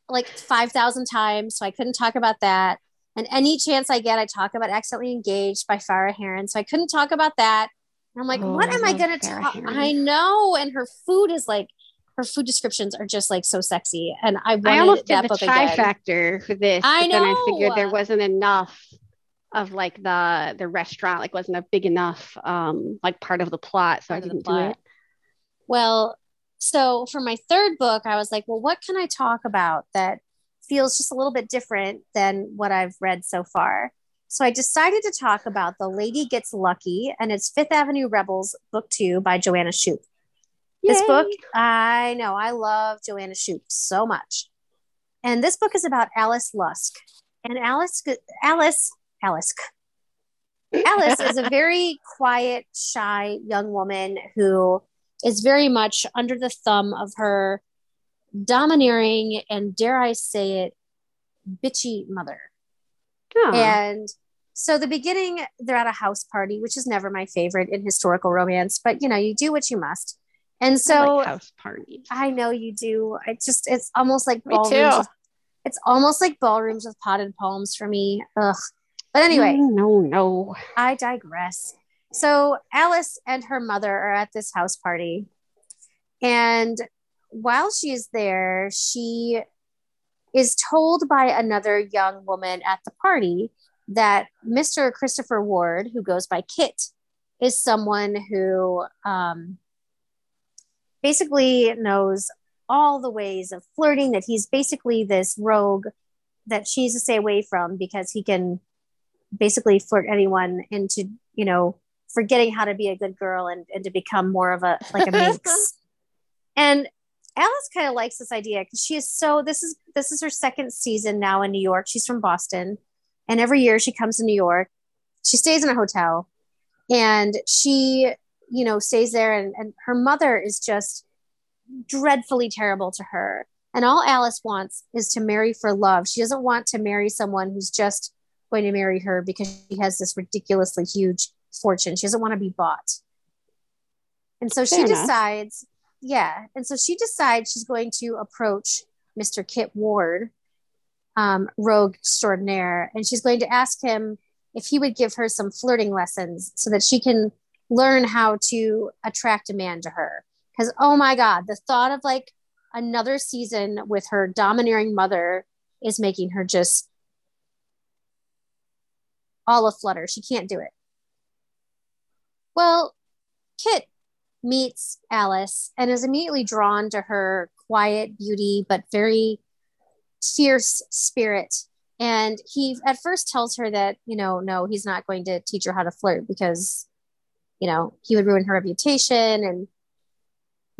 like 5,000 times, so I couldn't talk about that. And any chance I get, I talk about Accidentally Engaged by Farah Heron. So I couldn't talk about that. And I'm like, oh, what am I, I going to talk? I know. And her food is like, her food descriptions are just like so sexy. And I wanted I almost that did the book again. factor for this. I know. Then I figured there wasn't enough of like the the restaurant like wasn't a big enough um like part of the plot so part I didn't do it. Well, so for my third book I was like, well what can I talk about that feels just a little bit different than what I've read so far. So I decided to talk about The Lady Gets Lucky, and it's Fifth Avenue Rebels, Book Two by Joanna Shupe. This book, I know, I love Joanna Shupe so much. and this book is about Alice Lusk. And Alice, Alice, Alice, Alice is a <laughs> very quiet, shy young woman who is very much under the thumb of her domineering and, dare I say it, bitchy mother. Oh. And so the beginning, they're at a house party, which is never my favorite in historical romance, but you know, you do what you must. And so like house parties. I know you do. I just it's almost like ballrooms. It's almost like ballrooms with potted palms for me. Ugh. But anyway, no, no. I digress. So Alice and her mother are at this house party. And while she is there, she is told by another young woman at the party that Mr. Christopher Ward, who goes by Kit, is someone who um, basically knows all the ways of flirting, that he's basically this rogue that she's to stay away from because he can basically flirt anyone into, you know, forgetting how to be a good girl and, and to become more of a like a minx. <laughs> and Alice kind of likes this idea because she is so this is this is her second season now in New York. She's from Boston. And every year she comes to New York. She stays in a hotel and she, you know, stays there and, and her mother is just dreadfully terrible to her. And all Alice wants is to marry for love. She doesn't want to marry someone who's just going to marry her because she has this ridiculously huge fortune. She doesn't want to be bought. And so Fair she enough. decides, yeah. And so she decides she's going to approach Mr. Kit Ward, um, rogue extraordinaire, and she's going to ask him if he would give her some flirting lessons so that she can learn how to attract a man to her. Because, oh my God, the thought of like another season with her domineering mother is making her just all a flutter. She can't do it. Well, Kit meets Alice and is immediately drawn to her quiet beauty, but very fierce spirit. And he at first tells her that, you know, no, he's not going to teach her how to flirt because, you know, he would ruin her reputation. And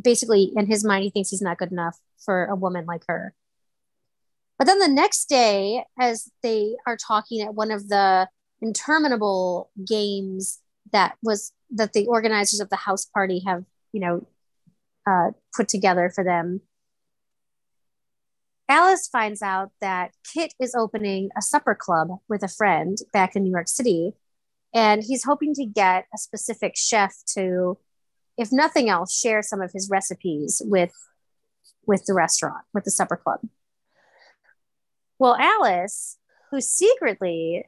basically, in his mind, he thinks he's not good enough for a woman like her. But then the next day, as they are talking at one of the interminable games that was that the organizers of the house party have, you know, uh, put together for them, Alice finds out that Kit is opening a supper club with a friend back in New York City. And he's hoping to get a specific chef to, if nothing else, share some of his recipes with, with the restaurant, with the supper club. Well, Alice, who secretly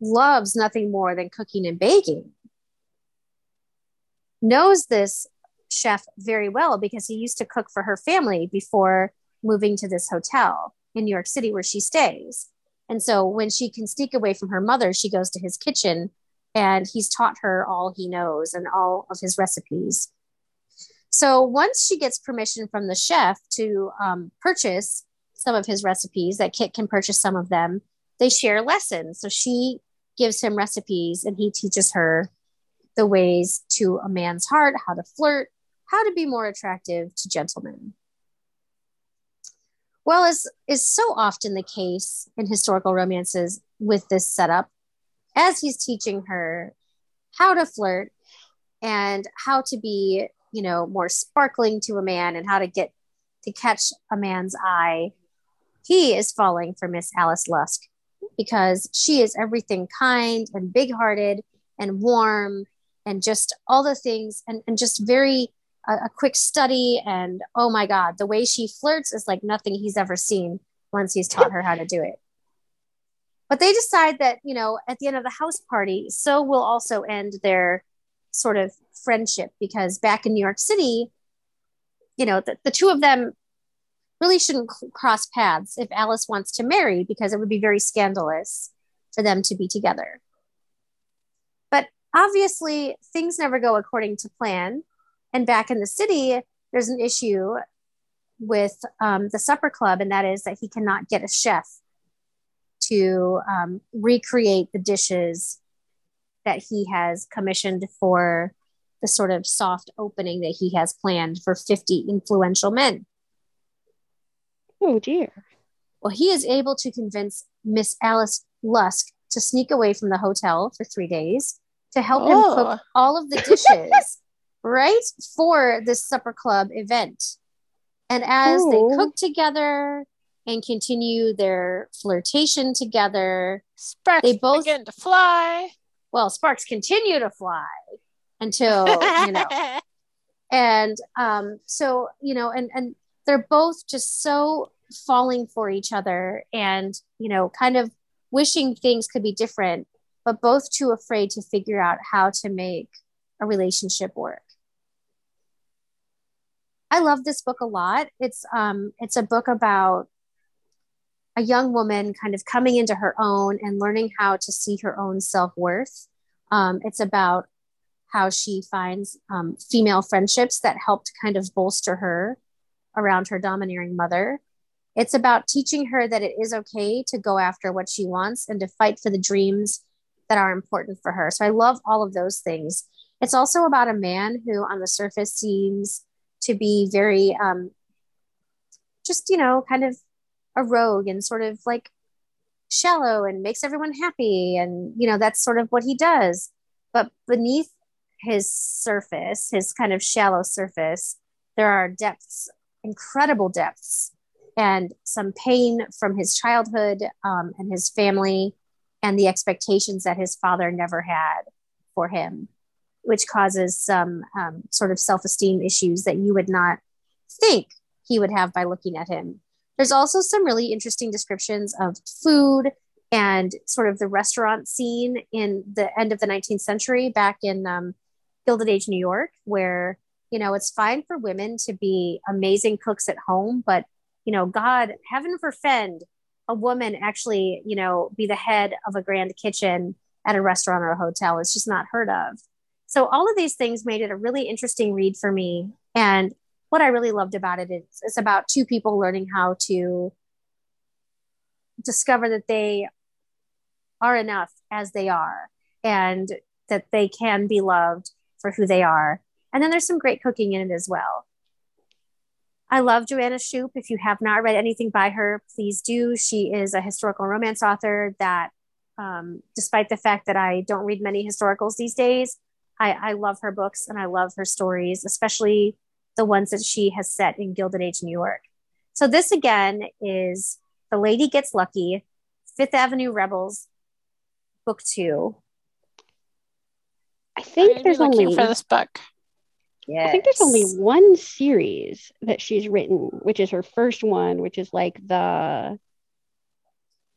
loves nothing more than cooking and baking, knows this chef very well because he used to cook for her family before moving to this hotel in New York City where she stays. And so when she can sneak away from her mother, she goes to his kitchen and he's taught her all he knows and all of his recipes. So once she gets permission from the chef to um, purchase some of his recipes, that Kit can purchase some of them, they share lessons. So she gives him recipes and he teaches her the ways to a man's heart, how to flirt, how to be more attractive to gentlemen. Well, as is so often the case in historical romances with this setup, as he's teaching her how to flirt and how to be, you know, more sparkling to a man and how to get to catch a man's eye, he is falling for Miss Alice Lusk because she is everything kind and big hearted and warm and just all the things and, and just very a, a quick study and oh my god the way she flirts is like nothing he's ever seen once he's taught her how to do it. But they decide that you know at the end of the house party so will also end their sort of friendship because back in new york city you know the, the two of them really shouldn't cross paths if alice wants to marry because it would be very scandalous for them to be together obviously things never go according to plan and back in the city, there's an issue with um, the supper club, and that is that he cannot get a chef to um, recreate the dishes that he has commissioned for the sort of soft opening that he has planned for 50 influential men. Oh dear. Well, he is able to convince Miss Alice Lusk to sneak away from the hotel for three days to help him Oh. cook all of the <laughs> dishes, right, for this supper club event. And as Ooh. they cook together and continue their flirtation together, Sparks They both- begin to fly. well, sparks continue to fly until, you know, <laughs> and um, so you know and and they're both just so falling for each other and you know kind of wishing things could be different but both too afraid to figure out how to make a relationship work. I love this book a lot. It's um it's a book about a young woman kind of coming into her own and learning how to see her own self-worth. Um, it's about how she finds um, female friendships that helped kind of bolster her around her domineering mother. It's about teaching her that it is okay to go after what she wants and to fight for the dreams that are important for her. So I love all of those things. It's also about a man who, on the surface, seems to be very, um, just, you know, kind of a rogue and sort of like shallow and makes everyone happy. And, you know, that's sort of what he does. But beneath his surface, his kind of shallow surface, there are depths, incredible depths, and some pain from his childhood um, and his family, and the expectations that his father never had for him, which causes some um, sort of self esteem issues that you would not think he would have by looking at him. There's also some really interesting descriptions of food and sort of the restaurant scene in the end of the 19th century back in um, Gilded Age New York, where you know it's fine for women to be amazing cooks at home, but you know, God, heaven forfend a woman actually, you know, be the head of a grand kitchen at a restaurant or a hotel. It's just not heard of. So all of these things made it a really interesting read for me. And what I really loved about it is it's about two people learning how to discover that they are enough as they are and that they can be loved for who they are. And then there's some great cooking in it as well. I love Joanna Shupe. If you have not read anything by her, please do. She is a historical romance author that, um, despite the fact that I don't read many historicals these days, I, I love her books and I love her stories, especially the ones that she has set in Gilded Age New York. So, this again is The Lady Gets Lucky, Fifth Avenue Rebels, Book Two. I think gonna be there's looking only for this book. Yes. I think there's only one series that she's written, which is her first one, which is like the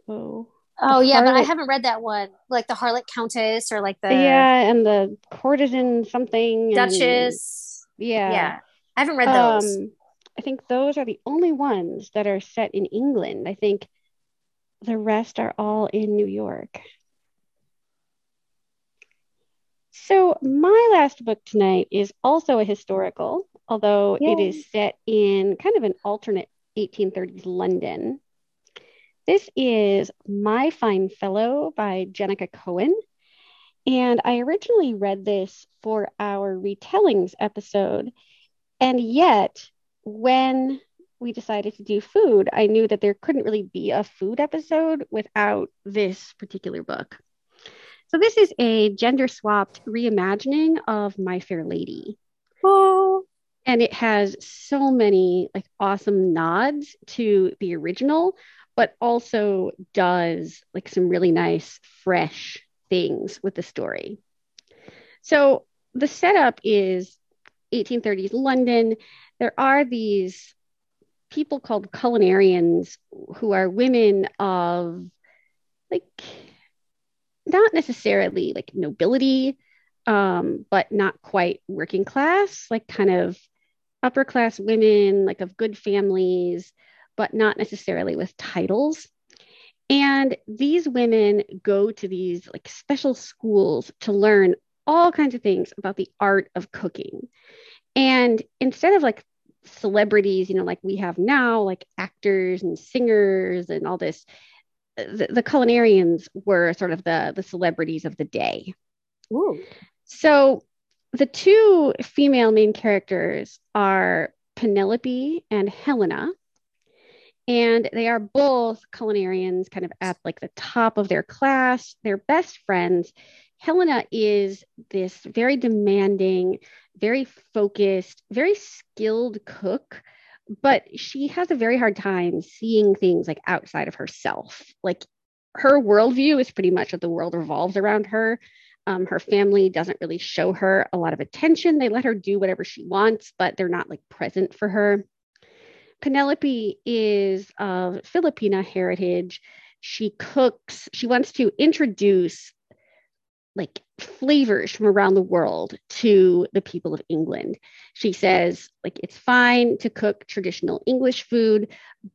oh Oh the yeah, but I haven't read that one. Like the Harlot Countess or like the yeah, and the courtesan something and- Duchess. yeah, Yeah. I haven't read those. Um, I think those are the only ones that are set in England. I think the rest are all in New York. So, my last book tonight is also a historical, although it Yay. is set in kind of an alternate 1830s London. This is My Fine Fellow by Jennieke Cohen. And I originally read this for our retellings episode. And yet, when we decided to do food, I knew that there couldn't really be a food episode without this particular book. So, this is a gender swapped reimagining of My Fair Lady. Oh, And it has so many like awesome nods to the original, but also does like some really nice, fresh things with the story. So, the setup is 1830s London. There are these people called culinarians who are women of like not necessarily like nobility, um, but not quite working class, like kind of upper class women, like of good families, but not necessarily with titles. And these women go to these like special schools to learn all kinds of things about the art of cooking. And instead of like celebrities, you know, like we have now, like actors and singers and all this, the, the culinarians were sort of the the celebrities of the day. Ooh. So the two female main characters are Penelope and Helena. And they are both culinarians, kind of at like the top of their class. They're best friends. Helena is this very demanding, very focused, very skilled cook, but she has a very hard time seeing things like outside of herself. Like her worldview is pretty much that the world revolves around her. Um, her family doesn't really show her a lot of attention. They let her do whatever she wants, but they're not like present for her. Penelope is of Filipina heritage. She cooks, she wants to introduce like flavors from around the world to the people of England. She says, like, it's fine to cook traditional English food,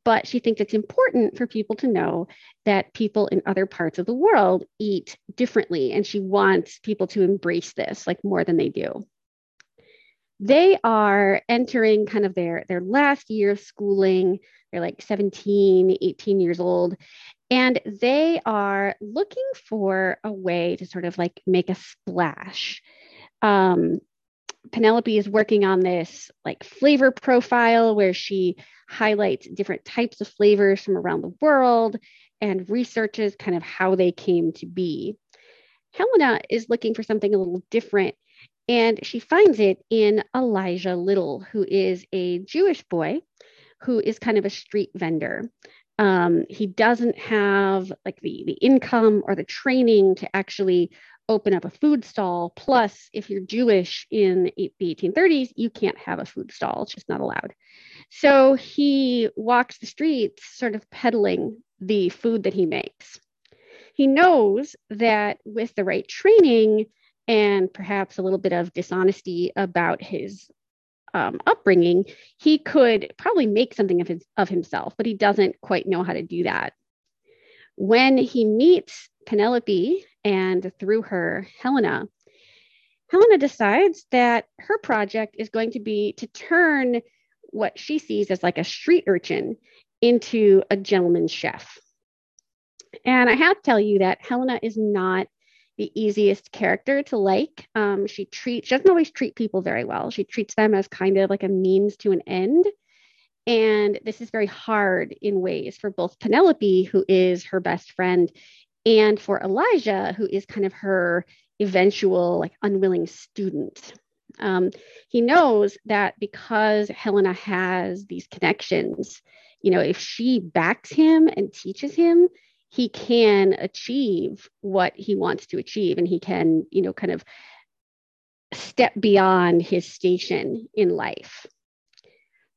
but she thinks it's important for people to know that people in other parts of the world eat differently. And she wants people to embrace this like more than they do. They are entering kind of their, their last year of schooling. They're like 17, 18 years old. And they are looking for a way to sort of like make a splash. Um, Penelope is working on this like flavor profile where she highlights different types of flavors from around the world and researches kind of how they came to be. Helena is looking for something a little different and she finds it in Elijah Little, who is a Jewish boy who is kind of a street vendor. Um, he doesn't have like the, the income or the training to actually open up a food stall. Plus, if you're Jewish in the 1830s, you can't have a food stall, it's just not allowed. So he walks the streets, sort of peddling the food that he makes. He knows that with the right training and perhaps a little bit of dishonesty about his um, upbringing, he could probably make something of his of himself, but he doesn't quite know how to do that. When he meets Penelope and through her Helena, Helena decides that her project is going to be to turn what she sees as like a street urchin into a gentleman chef. And I have to tell you that Helena is not the easiest character to like. Um, she treats she doesn't always treat people very well. She treats them as kind of like a means to an end. And this is very hard in ways for both Penelope, who is her best friend, and for Elijah, who is kind of her eventual like unwilling student. Um, he knows that because Helena has these connections, you know, if she backs him and teaches him, he can achieve what he wants to achieve and he can you know kind of step beyond his station in life.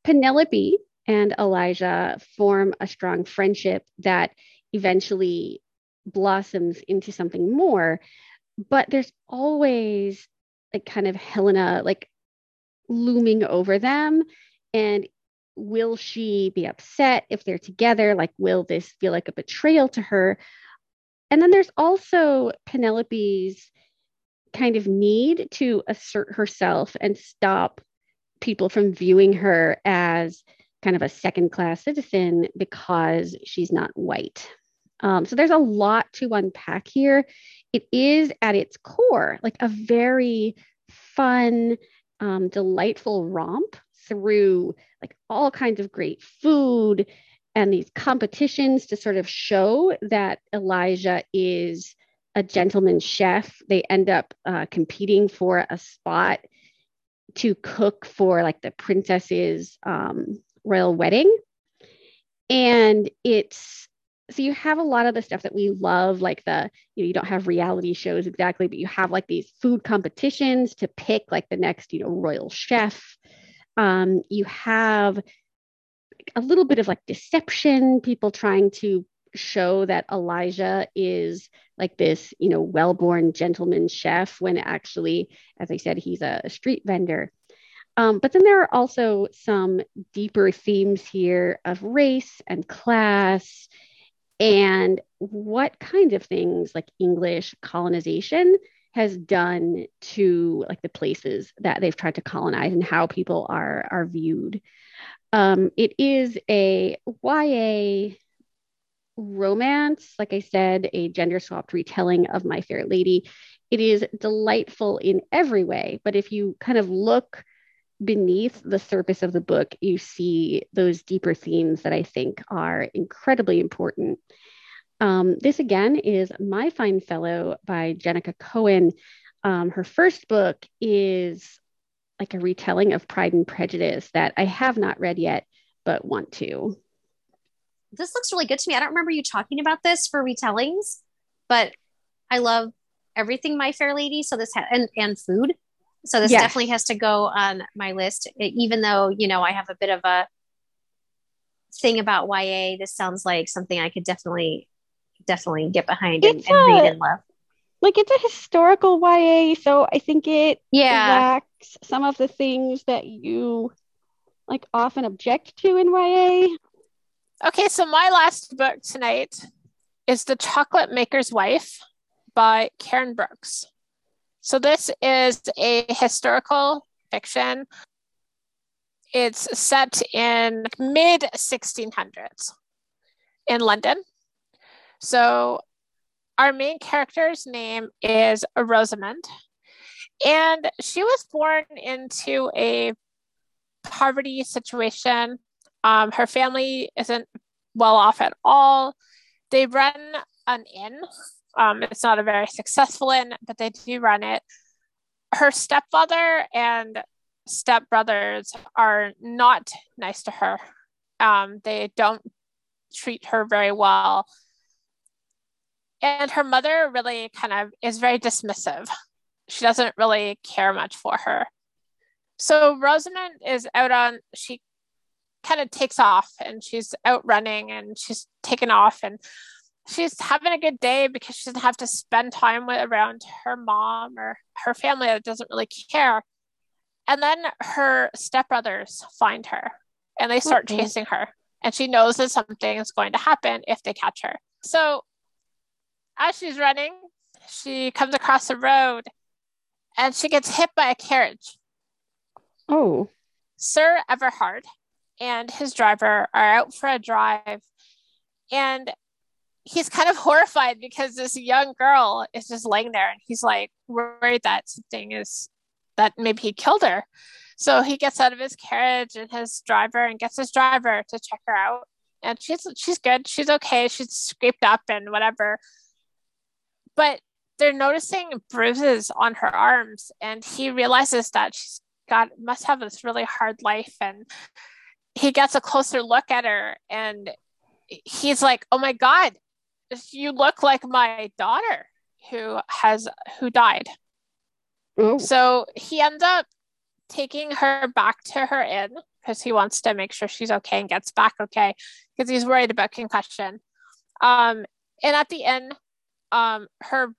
Penelope and elijah form a strong friendship that eventually blossoms into something more but there's always like kind of helena like looming over them and will she be upset if they're together? Like, will this feel like a betrayal to her? And then there's also Penelope's kind of need to assert herself and stop people from viewing her as kind of a second class citizen because she's not white. Um, so there's a lot to unpack here. It is at its core like a very fun, um, delightful romp through like all kinds of great food and these competitions to sort of show that Elijah is a gentleman chef. They end up uh, competing for a spot to cook for like the princess's um, royal wedding. And it's so you have a lot of the stuff that we love, like the, you know, you don't have reality shows exactly, but you have like these food competitions to pick like the next, you know, royal chef um, you have a little bit of like deception, people trying to show that Elijah is like this, you know, well born gentleman chef when actually, as I said, he's a, street vendor. Um, but then there are also some deeper themes here of race and class and what kind of things like English colonization has done to like the places that they've tried to colonize and how people are are viewed. Um, it is a YA romance, like I said, a gender swapped retelling of My Fair Lady. It is delightful in every way, but if you kind of look beneath the surface of the book, you see those deeper themes that I think are incredibly important. Um, this again is My Fine Fellow by Jennieke Cohen. Um, her first book is like a retelling of Pride and Prejudice that I have not read yet, but want to. This looks really good to me. I don't remember you talking about this for retellings, but I love everything My Fair Lady. So this ha- and and food. So this yes. definitely has to go on my list. Even though you know I have a bit of a thing about YA, this sounds like something I could definitely definitely get behind and, and, read and love. Like it's a historical YA, so I think it yeah lacks some of the things that you like often object to in YA. Okay, so my last book tonight is The Chocolate Maker's Wife by Karen Brooks. So this is a historical fiction. It's set in mid 1600s in London. So our main character's name is Rosamund, and she was born into a poverty situation. Um, her family isn't well off at all. They run an inn um, it's not a very successful inn, but they do run it. Her stepfather and stepbrothers are not nice to her. Um, they don't treat her very well. And her mother really kind of is very dismissive. She doesn't really care much for her. So Rosamund is out on, she kind of takes off and she's out running and she's taken off and she's having a good day because she doesn't have to spend time with around her mom or her family that doesn't really care. And then her stepbrothers find her and they start mm-hmm. chasing her. And she knows that something is going to happen if they catch her. So as she's running, she comes across a road and she gets hit by a carriage. Oh. Sir Everhard and his driver are out for a drive. And he's kind of <laughs> horrified because this young girl is just laying there and he's like worried that something is that maybe he killed her. So he gets out of his carriage and his driver and gets his driver to check her out. And she's she's good. She's okay. She's scraped up and whatever. But they're noticing bruises on her arms and he realizes that she's got must have this really hard life and he gets a closer look at her and he's like, "Oh my god, you look like my daughter who has who died. So he ends up taking her back to her inn because he wants to make sure she's okay and gets back okay because he's worried about concussion. Um, and at the end, um, her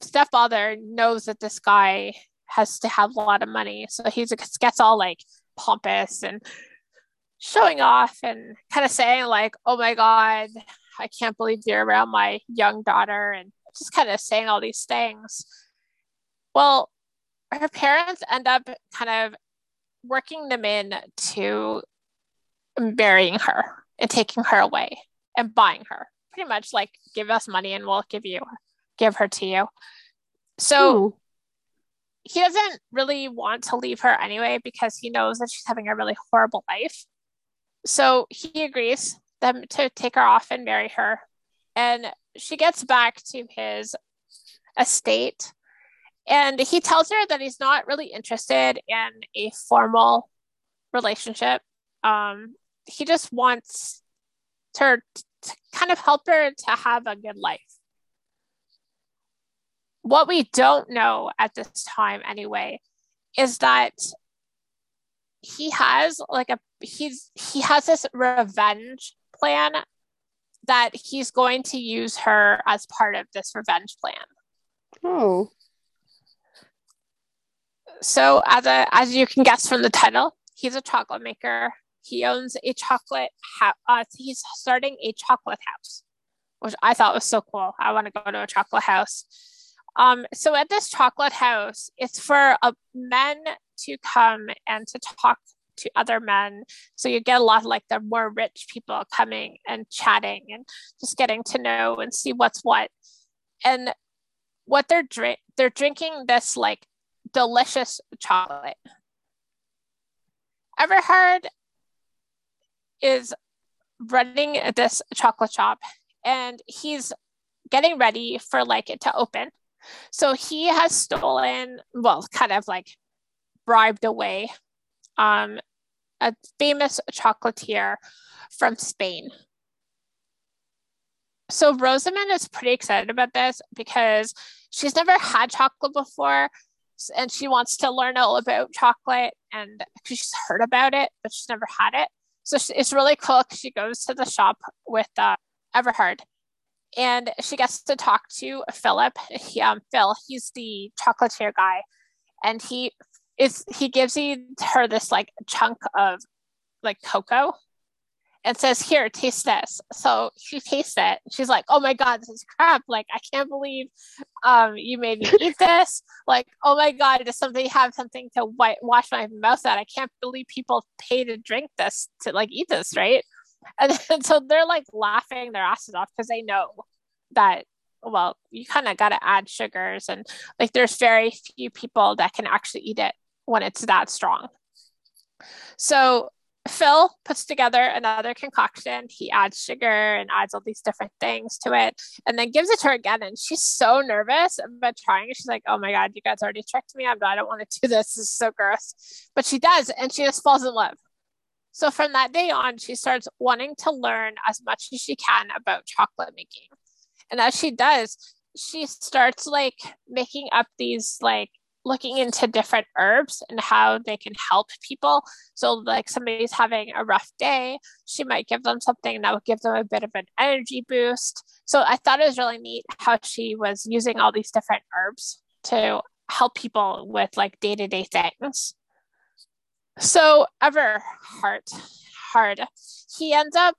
stepfather knows that this guy has to have a lot of money, so he gets all like pompous and showing off and kind of saying like, "Oh my god, I can't believe you're around my young daughter and just kind of saying all these things. Well, her parents end up kind of working them in to marrying her and taking her away and buying her. Pretty much like give us money and we'll give you give her to you. So Ooh. he doesn't really want to leave her anyway because he knows that she's having a really horrible life. So he agrees them to take her off and marry her. And she gets back to his estate. And he tells her that he's not really interested in a formal relationship. Um, he just wants her to kind of help her to have a good life. What we don't know at this time, anyway, is that he has like a he's he has this revenge plan that he's going to use her as part of this revenge plan. Oh. So as a as you can guess from the title, he's a chocolate maker. He owns a chocolate house. Uh, he's starting a chocolate house, which I thought was so cool. I want to go to a chocolate house. Um, so at this chocolate house, it's for uh, men to come and to talk to other men. So you get a lot of like the more rich people coming and chatting and just getting to know and see what's what. And what they're drink they're drinking this like delicious chocolate. Everhard is running this chocolate shop and he's getting ready for like it to open. So he has stolen, well, kind of like bribed away um, a famous chocolatier from Spain. So Rosamund is pretty excited about this because she's never had chocolate before and she wants to learn all about chocolate and she's heard about it, but she's never had it. So it's really cool. She goes to the shop with uh, Everhard and she gets to talk to Philip. He, um, Phil, he's the chocolatier guy, and he is he gives he, her this like chunk of like cocoa and says, Here, taste this. So she tastes it. She's like, Oh my God, this is crap. Like, I can't believe um, you made me eat <laughs> this. like, oh my God, does somebody have something to wipe, wash my mouth out? I can't believe people pay to drink this, to like eat this, right? And, <laughs> and so they're like laughing their asses off because they know that, well, you kind of got to add sugars. And like, there's very few people that can actually eat it when it's that strong. So Phil puts together another concoction. He adds sugar and adds all these different things to it and then gives it to her again. And she's so nervous about trying it. She's like, oh my God, you guys already tricked me. I'm, don't want to do this. This is so gross. But she does. And she just falls in love. So from that day on, she starts wanting to learn as much as she can about chocolate making. And as she does, she starts like making up these like looking into different herbs and how they can help people. So, like somebody's having a rough day, she might give them something that would give them a bit of an energy boost. So, I thought it was really neat how she was using all these different herbs to help people with like day to day things. So, Everhard, hard, he ends up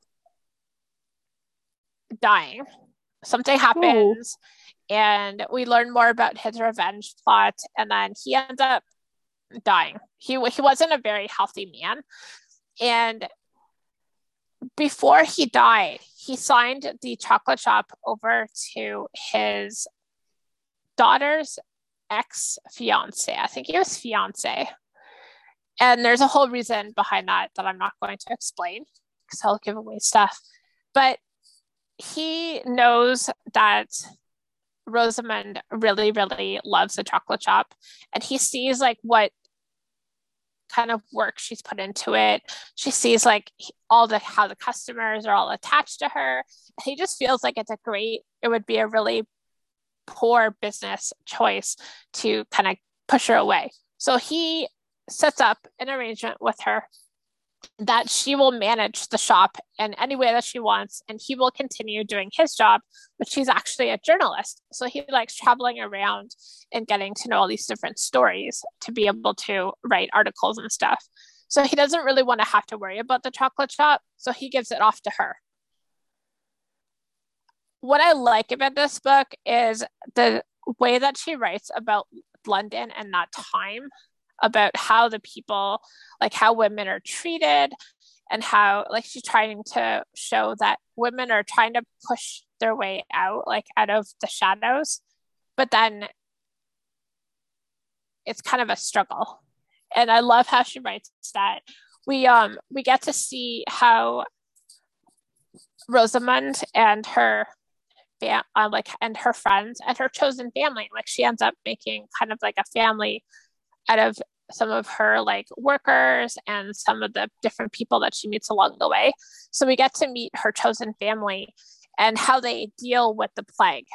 dying. Something happens. Ooh and we learn more about his revenge plot and then he ends up dying. He, he wasn't a very healthy man and before he died he signed the chocolate shop over to his daughter's ex fiance i think he was fiance. And there's a whole reason behind that that i'm not going to explain because i'll give away stuff. But he knows that Rosamund really, really loves the chocolate shop and he sees like what kind of work she's put into it. She sees like all the how the customers are all attached to her. He just feels like it's a great, it would be a really poor business choice to kind of push her away. So he sets up an arrangement with her that she will manage the shop in any way that she wants and he will continue doing his job but she's actually a journalist. So he likes traveling around and getting to know all these different stories to be able to write articles and stuff. So he doesn't really want to have to worry about the chocolate shop so he gives it off to her. What i like about this book is the way that she writes about london and that time about how the people like how women are treated and how like she's trying to show that women are trying to push their way out like out of the shadows. But then it's kind of a struggle. And i love how she writes that. We um we get to see how rosamund and her uh, like and her friends and her chosen family like she ends up making kind of like a family out of some of her like workers and some of the different people that she meets along the way. So we get to meet her chosen family and how they deal with the plague.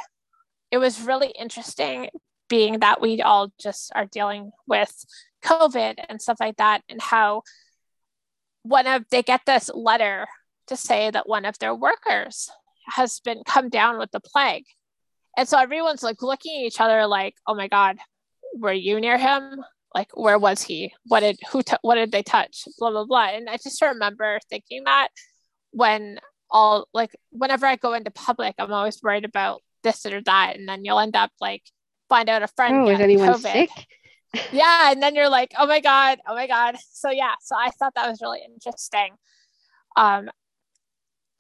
It was really interesting being that we all just are dealing with COVID and stuff like that, and how one of they get this letter to say that one of their workers has been come down with the plague. And so everyone's like looking at each other like, oh my God, were you near him? Like where was he? What did who t- what did they touch? Blah blah blah. And i just remember thinking that when all like whenever i go into public i'm always worried about this or that. And then you'll end up like find out a friend oh, is anyone COVID. sick? <laughs> Yeah and then you're like oh my god oh my god. So yeah so i thought that was really interesting. Um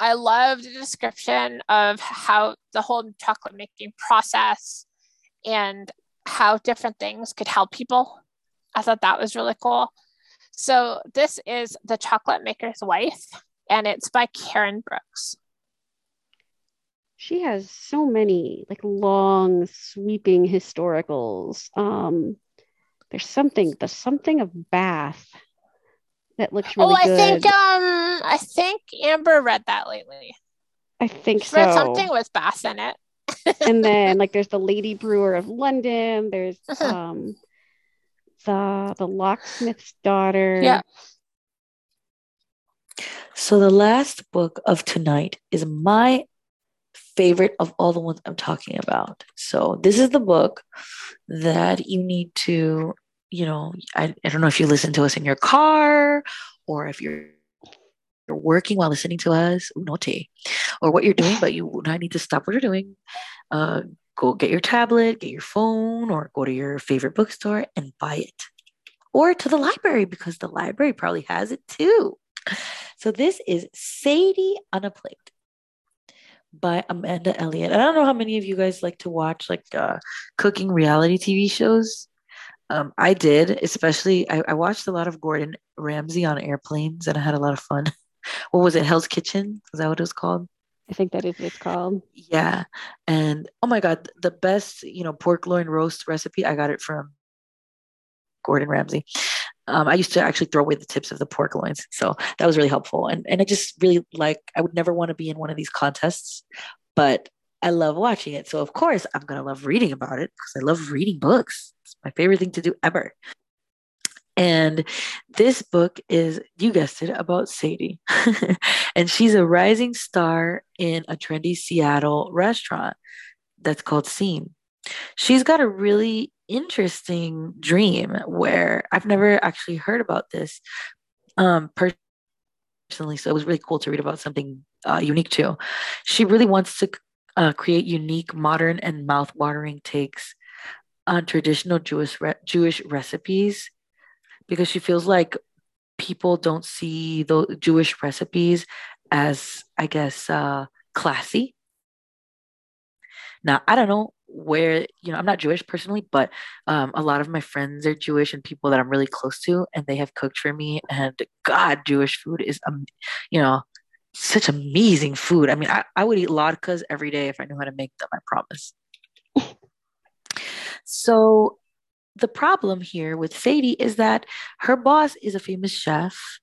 i loved the description of how the whole chocolate making process and how different things could help people I thought that was really cool. So this is The Chocolate Maker's Wife, and it's by Karen Brooks. She has so many like long, sweeping historicals. Um, there's something, the something of Bath that looks really oh, I good. think um, I think Amber read that lately. I think She so. read something with Bath in it. and <laughs> then like there's the Lady Brewer of London. There's Uh-huh. um the the locksmith's daughter. Yeah. So the last book of tonight is my favorite of all the ones I'm talking about. So this is the book that you need to, you know, I, I don't know if you listen to us in your car or if you're you're working while listening to us, unote, or what you're doing, <laughs> but you would not need to stop what you're doing. Uh, go get your tablet, get your phone, or go to your favorite bookstore and buy it. Or to the library because the library probably has it too. So this is Sadie on a Plate by Amanda Elliott. I don't know how many of you guys like to watch like uh, cooking reality TV shows. Um, I did, especially I, I watched a lot of Gordon Ramsay on airplanes, and I had a lot of fun. <laughs> what was it, Hell's Kitchen? Is that what it was called? I think that is what it's called. Yeah, and oh my God, the best you know pork loin roast recipe. I got it from Gordon Ramsay. Um, I used to actually throw away the tips of the pork loins, so that was really helpful. And and I just really like. I would never want to be in one of these contests, but I love watching it. So of course I'm gonna love reading about it because I love reading books. It's my favorite thing to do ever. And this book is, you guessed it, about Sadie. <laughs> and she's a rising star in a trendy Seattle restaurant that's called Seam. She's got a really interesting dream where I've never actually heard about this um, personally. So it was really cool to read about something uh, unique too. She really wants to uh, create unique, modern, and mouth-watering takes on traditional Jewish re- Jewish recipes because she feels like people don't see the Jewish recipes as, I guess, uh, classy. Now, I don't know where, you know, I'm not Jewish personally, but um, a lot of my friends are Jewish and people that I'm really close to, and they have cooked for me. And God, Jewish food is, um, you know, such amazing food. I mean, I, I would eat latkes every day if I knew how to make them, I promise. <laughs> so the problem here with Sadie is that her boss is a famous chef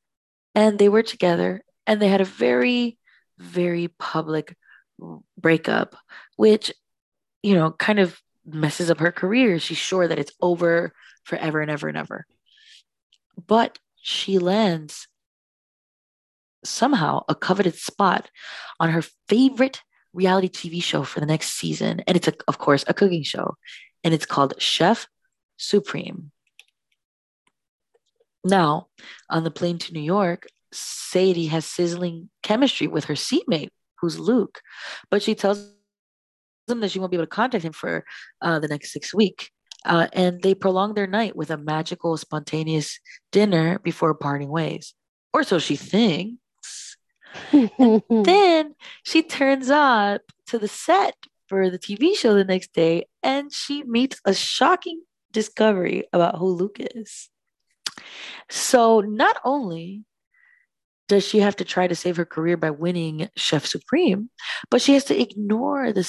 and they were together and they had a very, very public breakup, which, you know, kind of messes up her career. She's sure that it's over forever and ever and ever. But she lands somehow a coveted spot on her favorite reality TV show for the next season. And it's, a, of course, a cooking show. And it's called Chef Supreme. Now, on the plane to New York, Sadie has sizzling chemistry with her seatmate, who's Luke, but she tells him that she won't be able to contact him for uh, the next six weeks. Uh, and they prolong their night with a magical, spontaneous dinner before parting ways. Or so she thinks. <laughs> then she turns up to the set for the TV show the next day and she meets a shocking discovery about who Luke is. So not only does she have to try to save her career by winning Chef Supreme, but she has to ignore the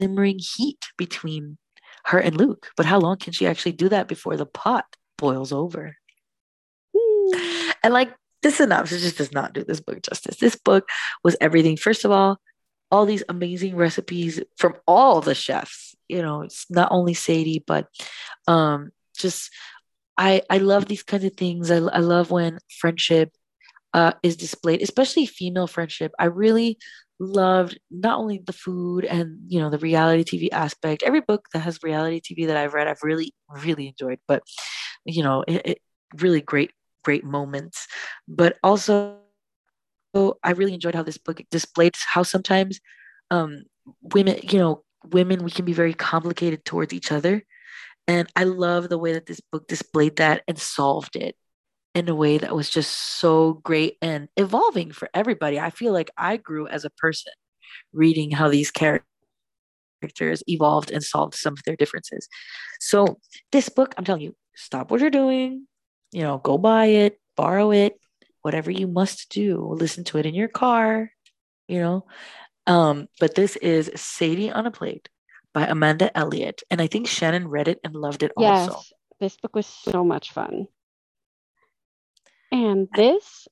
simmering heat between her and Luke. But how long can she actually do that before the pot boils over? Hmm. and like this synopsis just does not do this book justice. This book was everything. First of all, all these amazing recipes from all the chefs. You know, it's not only Sadie, but um, just I I love these kinds of things. I I love when friendship uh, is displayed, especially female friendship. I really loved not only the food and you know the reality TV aspect. Every book that has reality TV that I've read, I've really really enjoyed. But you know, it, it really great great moments. But also, I really enjoyed how this book displayed how sometimes um, women, you know, women we can be very complicated towards each other. And I love the way that this book displayed that and solved it in a way that was just so great and evolving for everybody. I feel like I grew as a person reading how these characters evolved and solved some of their differences. So, this book, I'm telling you, stop what you're doing, you know, go buy it, borrow it, whatever you must do. Listen to it in your car, you know. Um, but this is Sadie on a Plate by Amanda Elliott. And I think Shannon read it and loved it yes, also. this book was so much fun. And this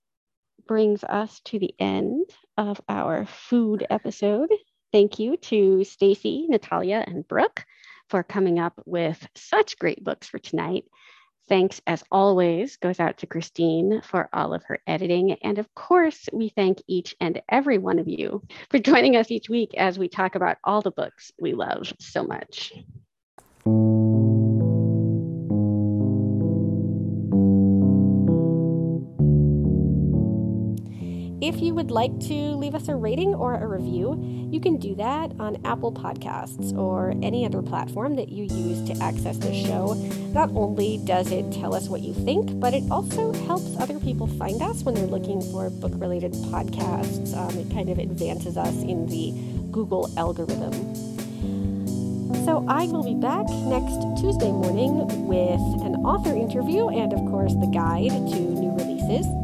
brings us to the end of our food episode. Thank you to Stacy, Natalia, and Brooke for coming up with such great books for tonight. Thanks, as always, goes out to Christine for all of her editing. And of course, we thank each and every one of you for joining us each week as we talk about all the books we love so much. If you would like to leave us a rating or a review, you can do that on Apple Podcasts or any other platform that you use to access the show. Not only does it tell us what you think, but it also helps other people find us when they're looking for book related podcasts. Um, it kind of advances us in the Google algorithm. So I will be back next Tuesday morning with an author interview and, of course, the guide to new releases.